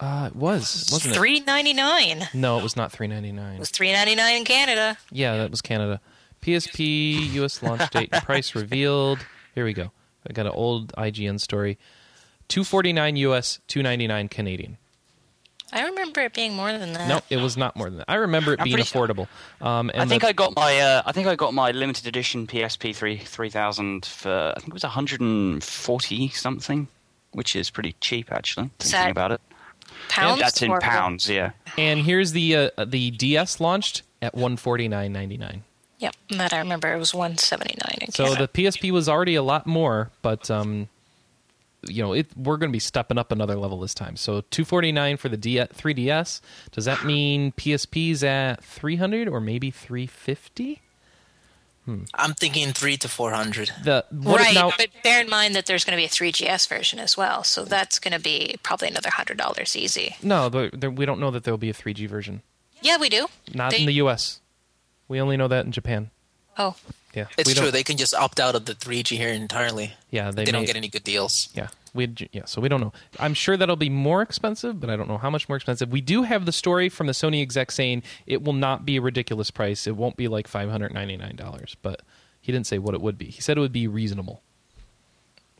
No. Uh, it was, wasn't it? Three ninety nine. No, it was not three ninety nine. It 399. was three ninety nine in Canada. Yeah, that was Canada. PSP US launch date and price revealed. Here we go. I got an old IGN story. 249 US, 299 Canadian. I remember it being more than that. No, it was not more than that. I remember it I'm being pretty sure- affordable. Um, and I think the- I got my uh, I think I got my limited edition PSP three three thousand for I think it was hundred and forty something, which is pretty cheap actually. Thinking that about it, Pounds. that's in pounds. Yeah, and here's the uh, the DS launched at 149.99. Yep, that I remember. It was one seventy nine So the PSP was already a lot more, but um, you know, it we're going to be stepping up another level this time. So 249 for the D- 3DS. Does that mean PSP's at 300 or maybe 350? Hmm. I'm thinking three to four hundred. The what right, now? but bear in mind that there's going to be a 3GS version as well, so that's going to be probably another hundred dollars easy. No, the, the, we don't know that there'll be a 3G version. Yeah, we do. Not They- in the US. We only know that in Japan. Oh, Yeah, It's true. They can just opt out of the 3G here entirely. Yeah, they, They, don't get any good deals. Yeah, we yeah. So we don't know. I'm sure that'll be more expensive, but I don't know how much more expensive. We do have the story from the Sony exec saying it will not be a ridiculous price. It won't be like five hundred ninety nine dollars, but he didn't say what it would be. He said it would be reasonable.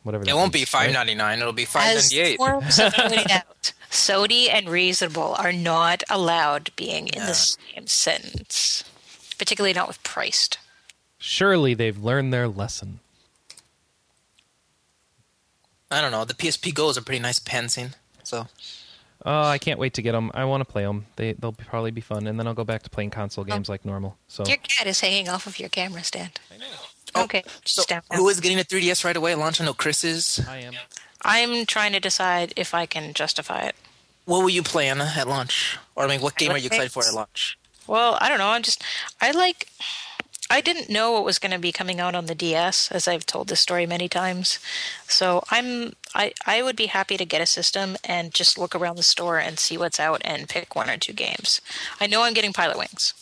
Whatever. It won't means, be five ninety nine. Right? It'll be five as ninety eight. Forbes have pointed out, Sony and reasonable are not allowed being in Yeah. the same sentence. particularly not with priced. Surely they've learned their lesson. I don't know. The PSP Go is a pretty nice pan scene. So Oh, I can't wait to get them. I want to play them. They they'll probably be fun, and then I'll go back to playing console oh. games like normal. So Your cat is hanging off of your camera stand. I know. Oh, Okay. So step who getting a 3DS right away? Launch? I know Chris is. I am. I'm trying to decide if I can justify it. What will you play Anna at launch? Or I mean, what game are you excited for at launch? Well, I don't know. I'm just I like I didn't know what was going to be coming out on the DS as I've told this story many times. So, I'm I I would be happy to get a system and just look around the store and see what's out and pick one or two games. I know I'm getting Pilot Wings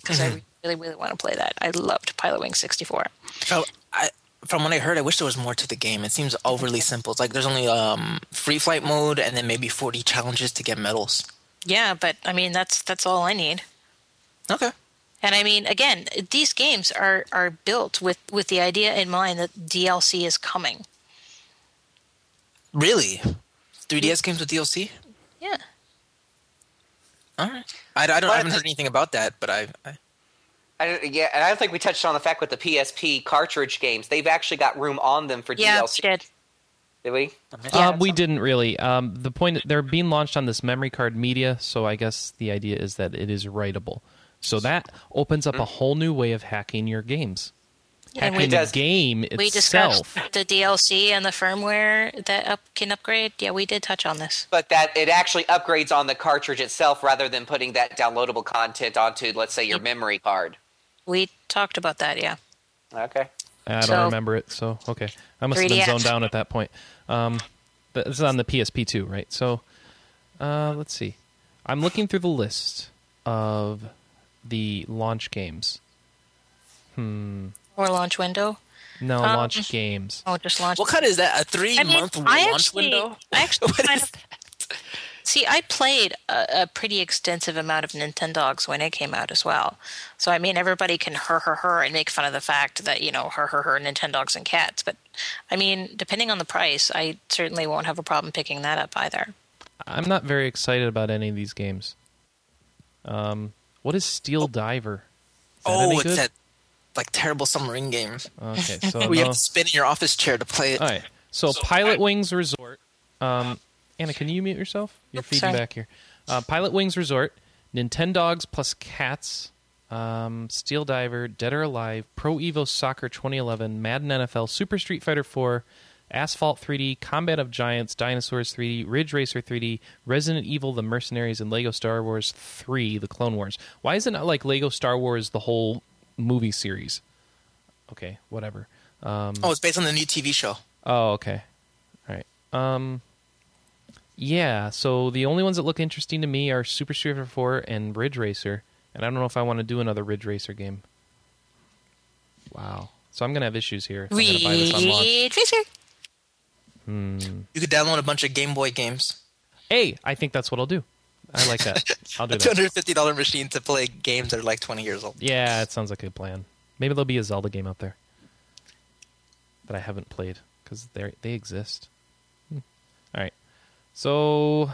because I really really want to play that. I loved Pilot Wings 64. So I, from what I heard, I wish there was more to the game. It seems overly simple. It's like there's only um, free flight mode and then maybe 40 challenges to get medals. Yeah, but I mean that's that's all I need. Okay. And I mean, again, these games are, are built with, with the idea in mind that DLC is coming. Really? 3DS games with DLC? Yeah. All right. I, I, don't, I haven't heard anything about that, but I, I I don't, yeah, and I don't think we touched on the fact with the PSP cartridge games, they've actually got room on them for Yeah, DLC. we did. Did we? Yeah. uh, we didn't really. Um, the point they're being launched on this memory card media, so I guess the idea is that it is writable. So that opens up a whole new way of hacking your games. And Hacking we, the does- game we discussed the DLC and the firmware that up, can upgrade. Yeah, we did touch on this. But that it actually upgrades on the cartridge itself rather than putting that downloadable content onto, let's say, your memory card. We talked about that, yeah. Okay. I don't So- remember it, so okay. I must have been zoned down at that point. Um, but this is on the PSP too, right? So, uh, let's see. I'm looking through the list of the launch games. Hmm. Or launch window. No, Um, launch games. Oh, just launch. what kind is that? A three I mean, month I launch actually, window? I actually What kind is of. See, I played a, a pretty extensive amount of Nintendogs when it came out as well. So I mean, everybody can her her her and make fun of the fact that you know her her her Nintendogs and cats. But I mean, depending on the price, I certainly won't have a problem picking that up either. I'm not very excited about any of these games. Um, what is Steel Diver? Is Oh, it's good? that like terrible submarine game Okay, so you no. have to spin in your office chair to play it. All right. So, Pilot Wings Resort. Um, Anna, can you mute yourself? You're Oops, feeding sorry. back here. Uh, Pilot Wings Resort, Nintendogs plus Cats, um, Steel Diver, Dead or Alive, Pro Evo Soccer 2011, Madden NFL, Super Street Fighter 4, Asphalt 3D, Combat of Giants, Dinosaurs 3D, Ridge Racer 3D, Resident Evil: The Mercenaries, and Lego Star Wars 3: The Clone Wars. Why is it not like Lego Star Wars the whole movie series? Okay, whatever. Um, Oh, it's based on the new TV show. Oh, okay. All right. Um yeah, so the only ones that look interesting to me are Super Street Fighter 4 and Ridge Racer, and I don't know if I want to do another Ridge Racer game. Wow. So I'm going to have issues here if I'm going to buy this on launch. Ridge Racer. You could download a bunch of Game Boy games. Hey, I think that's what I'll do. I like that. I'll do that. hundred fifty dollar machine to play games that are like twenty years old. Yeah, it sounds like a good plan. Maybe there'll be a Zelda game out there that I haven't played because they they exist. Hmm. All right. So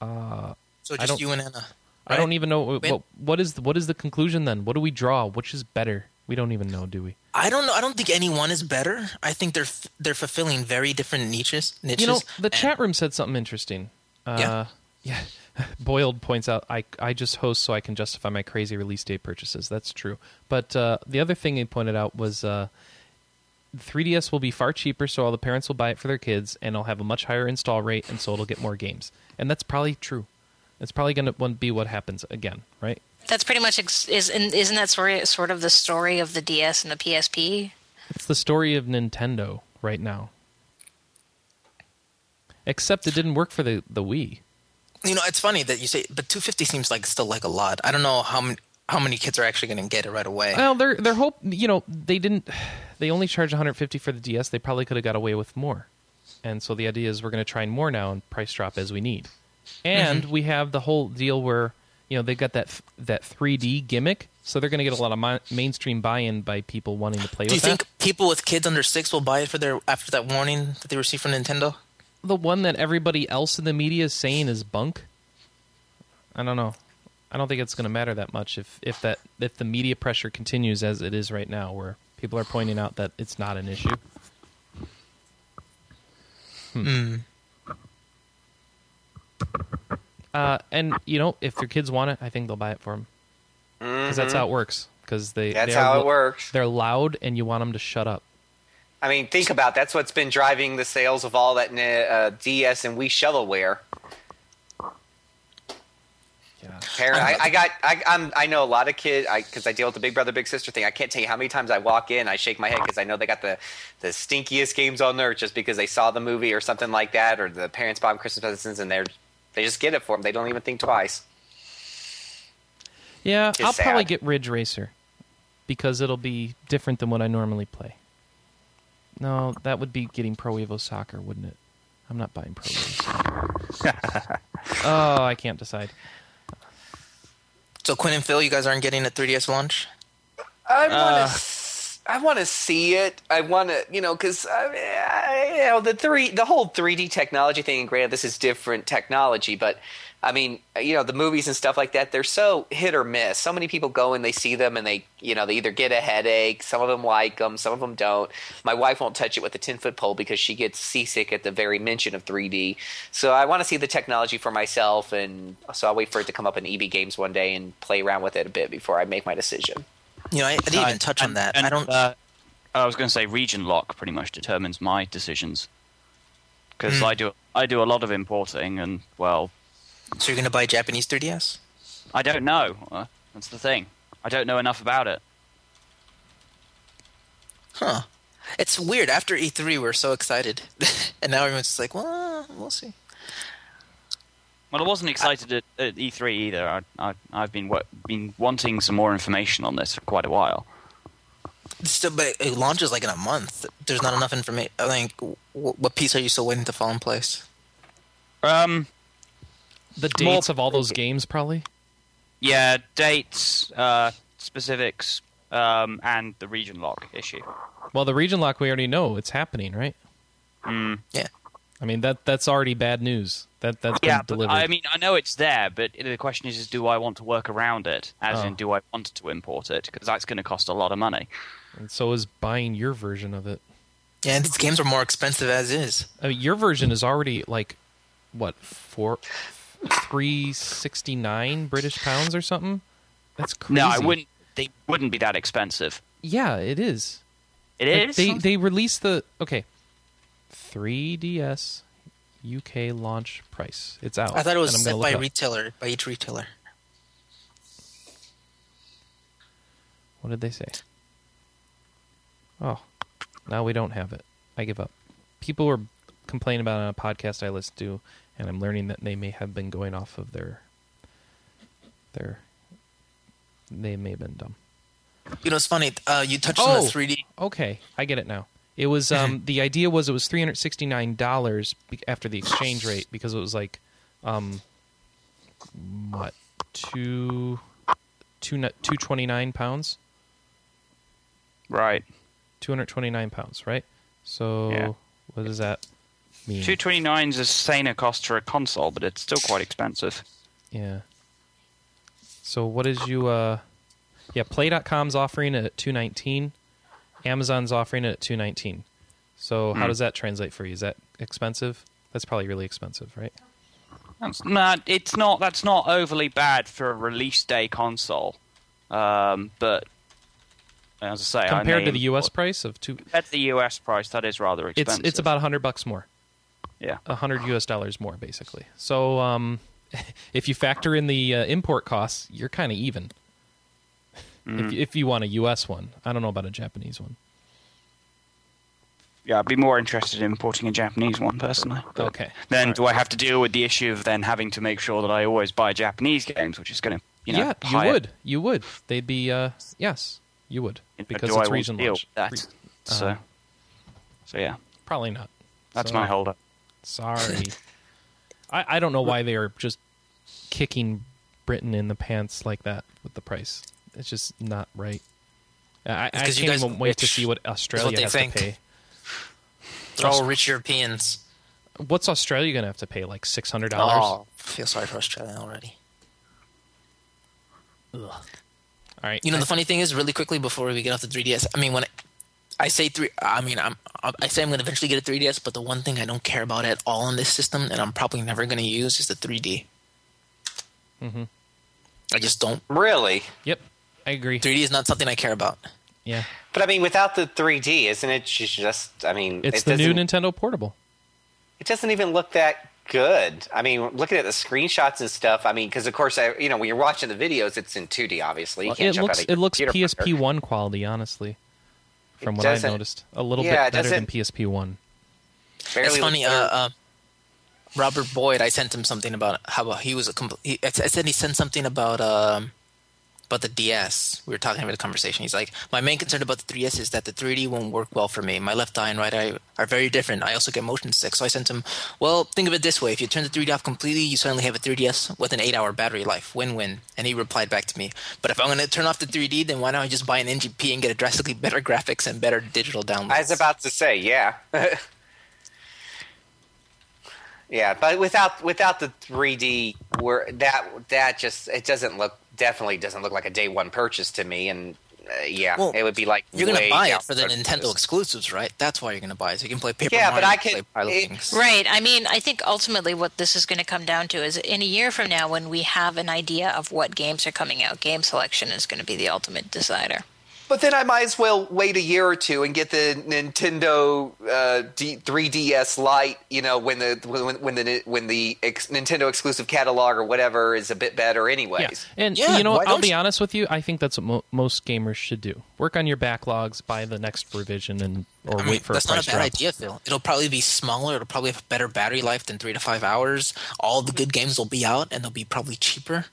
uh So I just don't- you and Anna. I don't even know what what is the, what is the conclusion then? What do we draw? Which is better? We don't even know, do we? I don't know. I don't think any one is better. I think they're they're fulfilling very different niches. Niches. You know, the and- chat room said something interesting. Uh, Yeah. yeah. Boiled points out, I, I just host so I can justify my crazy release date purchases. That's true. But uh, the other thing he pointed out was uh, 3DS will be far cheaper, so all the parents will buy it for their kids, and it'll have a much higher install rate, and so it'll get more games. And that's probably true. It's probably going to be what happens again, right? That's pretty much ex- is isn't that sort of, sort of the story of the DS and the PSP? It's the story of Nintendo right now. Except it didn't work for the, the Wii. You know, it's funny that you say, but two fifty seems like still like a lot. I don't know how many how many kids are actually going to get it right away. Well, they're they're hope you know they didn't they only charged 150 for the DS. They probably could have got away with more, and so the idea is we're going to try more now and price drop as we need. And mm-hmm. we have the whole deal where you know they've got that that 3D gimmick, so they're going to get a lot of mi- mainstream buy-in by people wanting to play Do you think that. people with kids under six will buy it for their after that warning that they received from Nintendo? The one that everybody else in the media is saying is bunk. I don't know. I don't think it's going to matter that much if if that if the media pressure continues as it is right now, where people are pointing out that it's not an issue. Mm. Uh, and you know, if your kids want it, I think they'll buy it for them because that's how it works. Because they That's they are how it works. They're loud, and you want them to shut up. I mean, think about that's what's been driving the sales of all that uh, DS and Wii shovelware. Yeah. Parent, I, I got, I, I'm, I know a lot of kids, because I, deal with the big brother, big sister thing. I can't tell you how many times I walk in, I shake my head because I know they got the, the stinkiest games on there just because they saw the movie or something like that, or the parents bought them Christmas presents and they're, they just get it for them. They don't even think twice. Yeah, It's I'll probably get Ridge Racer because it'll be different than what I normally play. No, that would be getting Pro Evo Soccer, wouldn't it? I'm not buying Pro Evo Soccer. oh, I can't decide. So Quinn and Phil, you guys aren't getting a 3DS launch? I want Uh. I want to see it. I want to, you know, because uh, you know the three, the whole 3D technology thing. And granted, this is different technology, but I mean, you know, the movies and stuff like that. They're so hit or miss. So many people go and they see them, and they, you know, they either get a headache. Some of them like them, some of them don't. My wife won't touch it with a 10 foot pole because she gets seasick at the very mention of 3D. So I want to see the technology for myself, and so I'll wait for it to come up in EB Games one day and play around with it a bit before I make my decision. You know, I, I didn't even touch on that. and, I don't. Uh, I was going to say region lock pretty much determines my decisions because Hmm. I do I do a lot of importing, and well, so you're gonna buy Japanese 3DS? I don't know. Uh, that's the thing. I don't know enough about it. Huh. It's weird. After E3, we're so excited, and now everyone's just like, "Well, we'll see." Well, I wasn't excited at, at E3 either. I, I, I've been wa- been wanting some more information on this for quite a while. Still, but it launches like in a month. There's not enough information. I think. wh- What piece are you still waiting to fall in place? Um, The More- dates of all those games, probably. yeah, dates, uh, specifics, um, and the region lock issue. Well, the region lock we already know it's happening, right? Mm. Yeah. I mean that that's already bad news. That that's been Yeah, but delivered. I mean, I know it's there, but the question is, is do I want to work around it? As Oh. in, do I want to import it? Because that's going to cost a lot of money. and so is buying your version of it. Yeah, and these games are more expensive as is. I mean, your version is already like what four, three sixty nine British pounds or something. That's crazy. No, I wouldn't. They wouldn't be that expensive. Yeah, it is. It Like, is. They they released the okay, 3DS UK launch price. It's out. I thought it was set by retailer, by each retailer. What did they say? Oh, now we don't have it. I give up. People were complaining about it on a podcast I listened to, and I'm learning that they may have been going off of their their. They may have been dumb. You know, it's funny. Uh, you touched on Oh. the 3D. Okay, I get it now. It was um the idea was it was three hundred sixty nine dollars after the exchange rate because it was like um what two two two twenty nine pounds right. two hundred twenty nine pounds right so Yeah. what does that mean Two twenty nine is a saner cost for a console, but it's still quite expensive. yeah so what is you uh yeah play.com's offering it at 219 amazon's offering it at 219 so how Hmm. does that translate for you is that expensive that's probably really expensive right That's not. It's not. That's not overly bad for a release day console. Um, but as I say, I compared to the us price of two Compared to the US price, that is rather it's expensive. it's about 100 bucks more yeah. 100 us dollars more basically so um if you factor in the uh, import costs you're kind of even Mm. if, if you want a us one i don't know about a japanese one. Yeah, I'd be more interested in importing a Japanese one personally. Okay. Then All do I have to deal with the issue of then having to make sure that I always buy Japanese games, which is going to, you know, yeah you would. You would. They'd be uh yes you would. Because do I it's want region launch that? Re- so, uh, so yeah, probably not. That's So- my holdup. sorry. I, I don't know why they are just kicking britain in the pants like that with the price it's just not right i, I can't you guys even wait to see what australia they has think. to pay They're all rich Europeans. What's Australia going to have to pay? Like six hundred dollars? Oh, feel sorry for Australia already. Ugh. All right. You know, the funny thing is, really quickly before we get off the 3DS, I mean, when I, I say three, I mean, I'm I say I'm going to eventually get a 3DS, but the one thing I don't care about at all on this system, and I'm probably never going to use, is the 3D. Mm-hmm. I just don't. Really? Yep. I agree. 3D is not something I care about. Yeah. But I mean, without the 3D, isn't it just? I mean, It's it the new doesn't- Nintendo Portable. It doesn't even look that good. I mean, looking at the screenshots and stuff. I mean, because of course, I, you know, when you're watching the videos, it's in 2D. Obviously, you Well, can't it jump looks out of it looks PSP monitor. one quality, honestly. From It what I've noticed, a little yeah, bit better than PSP one. Barely it's funny. Uh, uh, Robert Boyd, I sent him something about how he was a compl- he, I said he sent something about um about the DS. We were talking about a conversation. He's like, my main concern about the 3DS is that the 3D won't work well for me. My left eye and right eye are very different. I also get motion sick. So I sent him, well, think of it this way: if you turn the 3D off completely, you suddenly have a 3DS with an eight-hour battery life. Win-win. And he replied back to me, but if I'm going to turn off the 3D, then why don't I just buy an NGP and get a drastically better graphics and better digital downloads? I was about to say, yeah. yeah, but without without the 3D, where that that just it doesn't look definitely doesn't look like a day one purchase to me, and uh, yeah, Well, it would be like You're going to buy it for the road Nintendo exclusives, right? That's why you're going to buy it. So you can play Paper Yeah, Mario. but I and could- it- Right. I mean, I think ultimately what this is going to come down to is in a year from now, when we have an idea of what games are coming out, game selection is going to be the ultimate decider. But then I might as well wait a year or two and get the Nintendo uh, D- 3DS Lite. You know, when the when, when the when the ex- Nintendo exclusive catalog or whatever is a bit better, anyways. Yeah, and Yeah, you know, what? I'll be you- honest with you. I think that's what mo- most gamers should do: work on your backlogs, buy the next revision, and or I mean, wait for that's a price not a bad drop. idea, Phil. It'll probably be smaller. It'll probably have better battery life than three to five hours. All the good games will be out, and they'll be probably cheaper.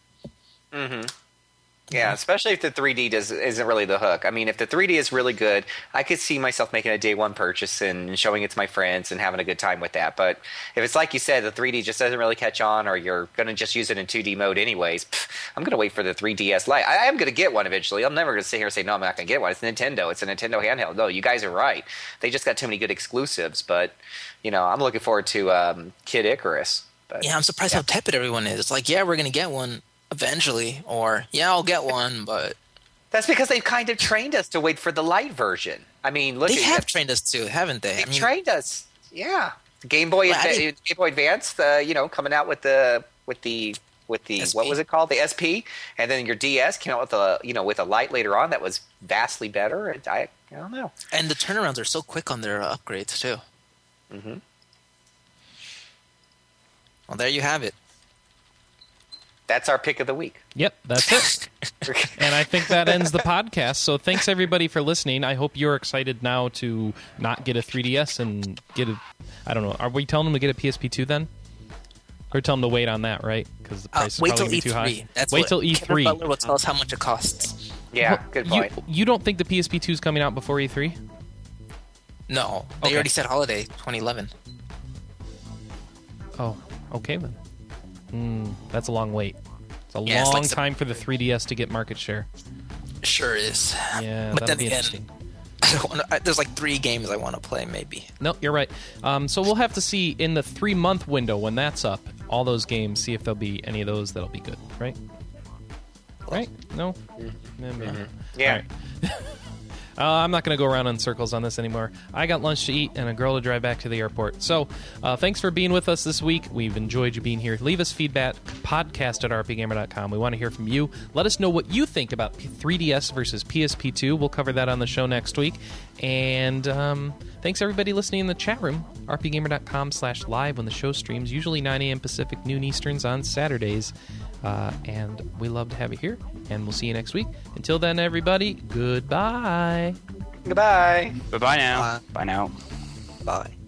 Yeah, especially if the 3D does isn't really the hook. I mean, if the 3D is really good, I could see myself making a day one purchase and showing it to my friends and having a good time with that. But if it's like you said, the 3D just doesn't really catch on, or you're going to just use it in 2D mode anyways, pff, I'm going to wait for the 3DS Lite. I, I am going to get one eventually. I'm never going to sit here and say no, I'm not going to get one. It's Nintendo. It's a Nintendo handheld. No, you guys are right. They just got too many good exclusives. But you know, I'm looking forward to um, Kid Icarus. But, Yeah, I'm surprised how tepid everyone is. It's like, yeah, we're going to get one eventually, or yeah, I'll get one, but That's because they've kind of trained us to wait for the light version. I mean, look they have trained us too, haven't they? They I mean, trained us. Yeah, Game Boy, Well, Adva- Game Boy Advance. Uh, you know, coming out with the with the with the SP. what was it called? The SP, and then your DS came out with a you know with a light later on that was vastly better. And I I don't know. and the turnarounds are so quick on their uh, upgrades too. Mm-hmm. Well, there you have it. That's our pick of the week. Yep, that's it. and I think that ends the podcast. So thanks everybody for listening. I hope you're excited now to not get a 3DS and get a. I don't know. Are we telling them to get a PSP2 then? Or tell them to wait on that, right? Because the Uh, price is probably till gonna be E3. too high. That's wait what, till E3. Butler will tell us how much it costs. yeah, Well, good you, point. you don't think the PSP2 is coming out before E E3? No, they Okay. already said holiday 2011. Oh, okay then. Hmm, that's a long wait. It's a Yeah, it's long like the- time for the 3DS to get market share. Sure is. Yeah, but that'll then be again, interesting. I don't wanna, I, there's like three games I want to play. Maybe. No, you're right. Um, so we'll have to see in the three month window when that's up, all those games, see if there'll be any of those that'll be good, right? Right? No? Eh, maybe. Yeah. Uh, I'm not going to go around in circles on this anymore. I got lunch to eat and a girl to drive back to the airport. So, uh, thanks for being with us this week. We've enjoyed you being here. Leave us feedback, podcast at rpgamer.com. We want to hear from you. Let us know what you think about 3DS versus PSP2. We'll cover that on the show next week. And um, thanks, everybody listening in the chat room. rpgamer.com slash live when the show streams, usually 9 a.m. Pacific, noon Easterns on Saturdays. Uh, and we love to have you here. And we'll see you next week. Until then, everybody, goodbye. Goodbye. Bye bye now. Bye. Bye now. Bye.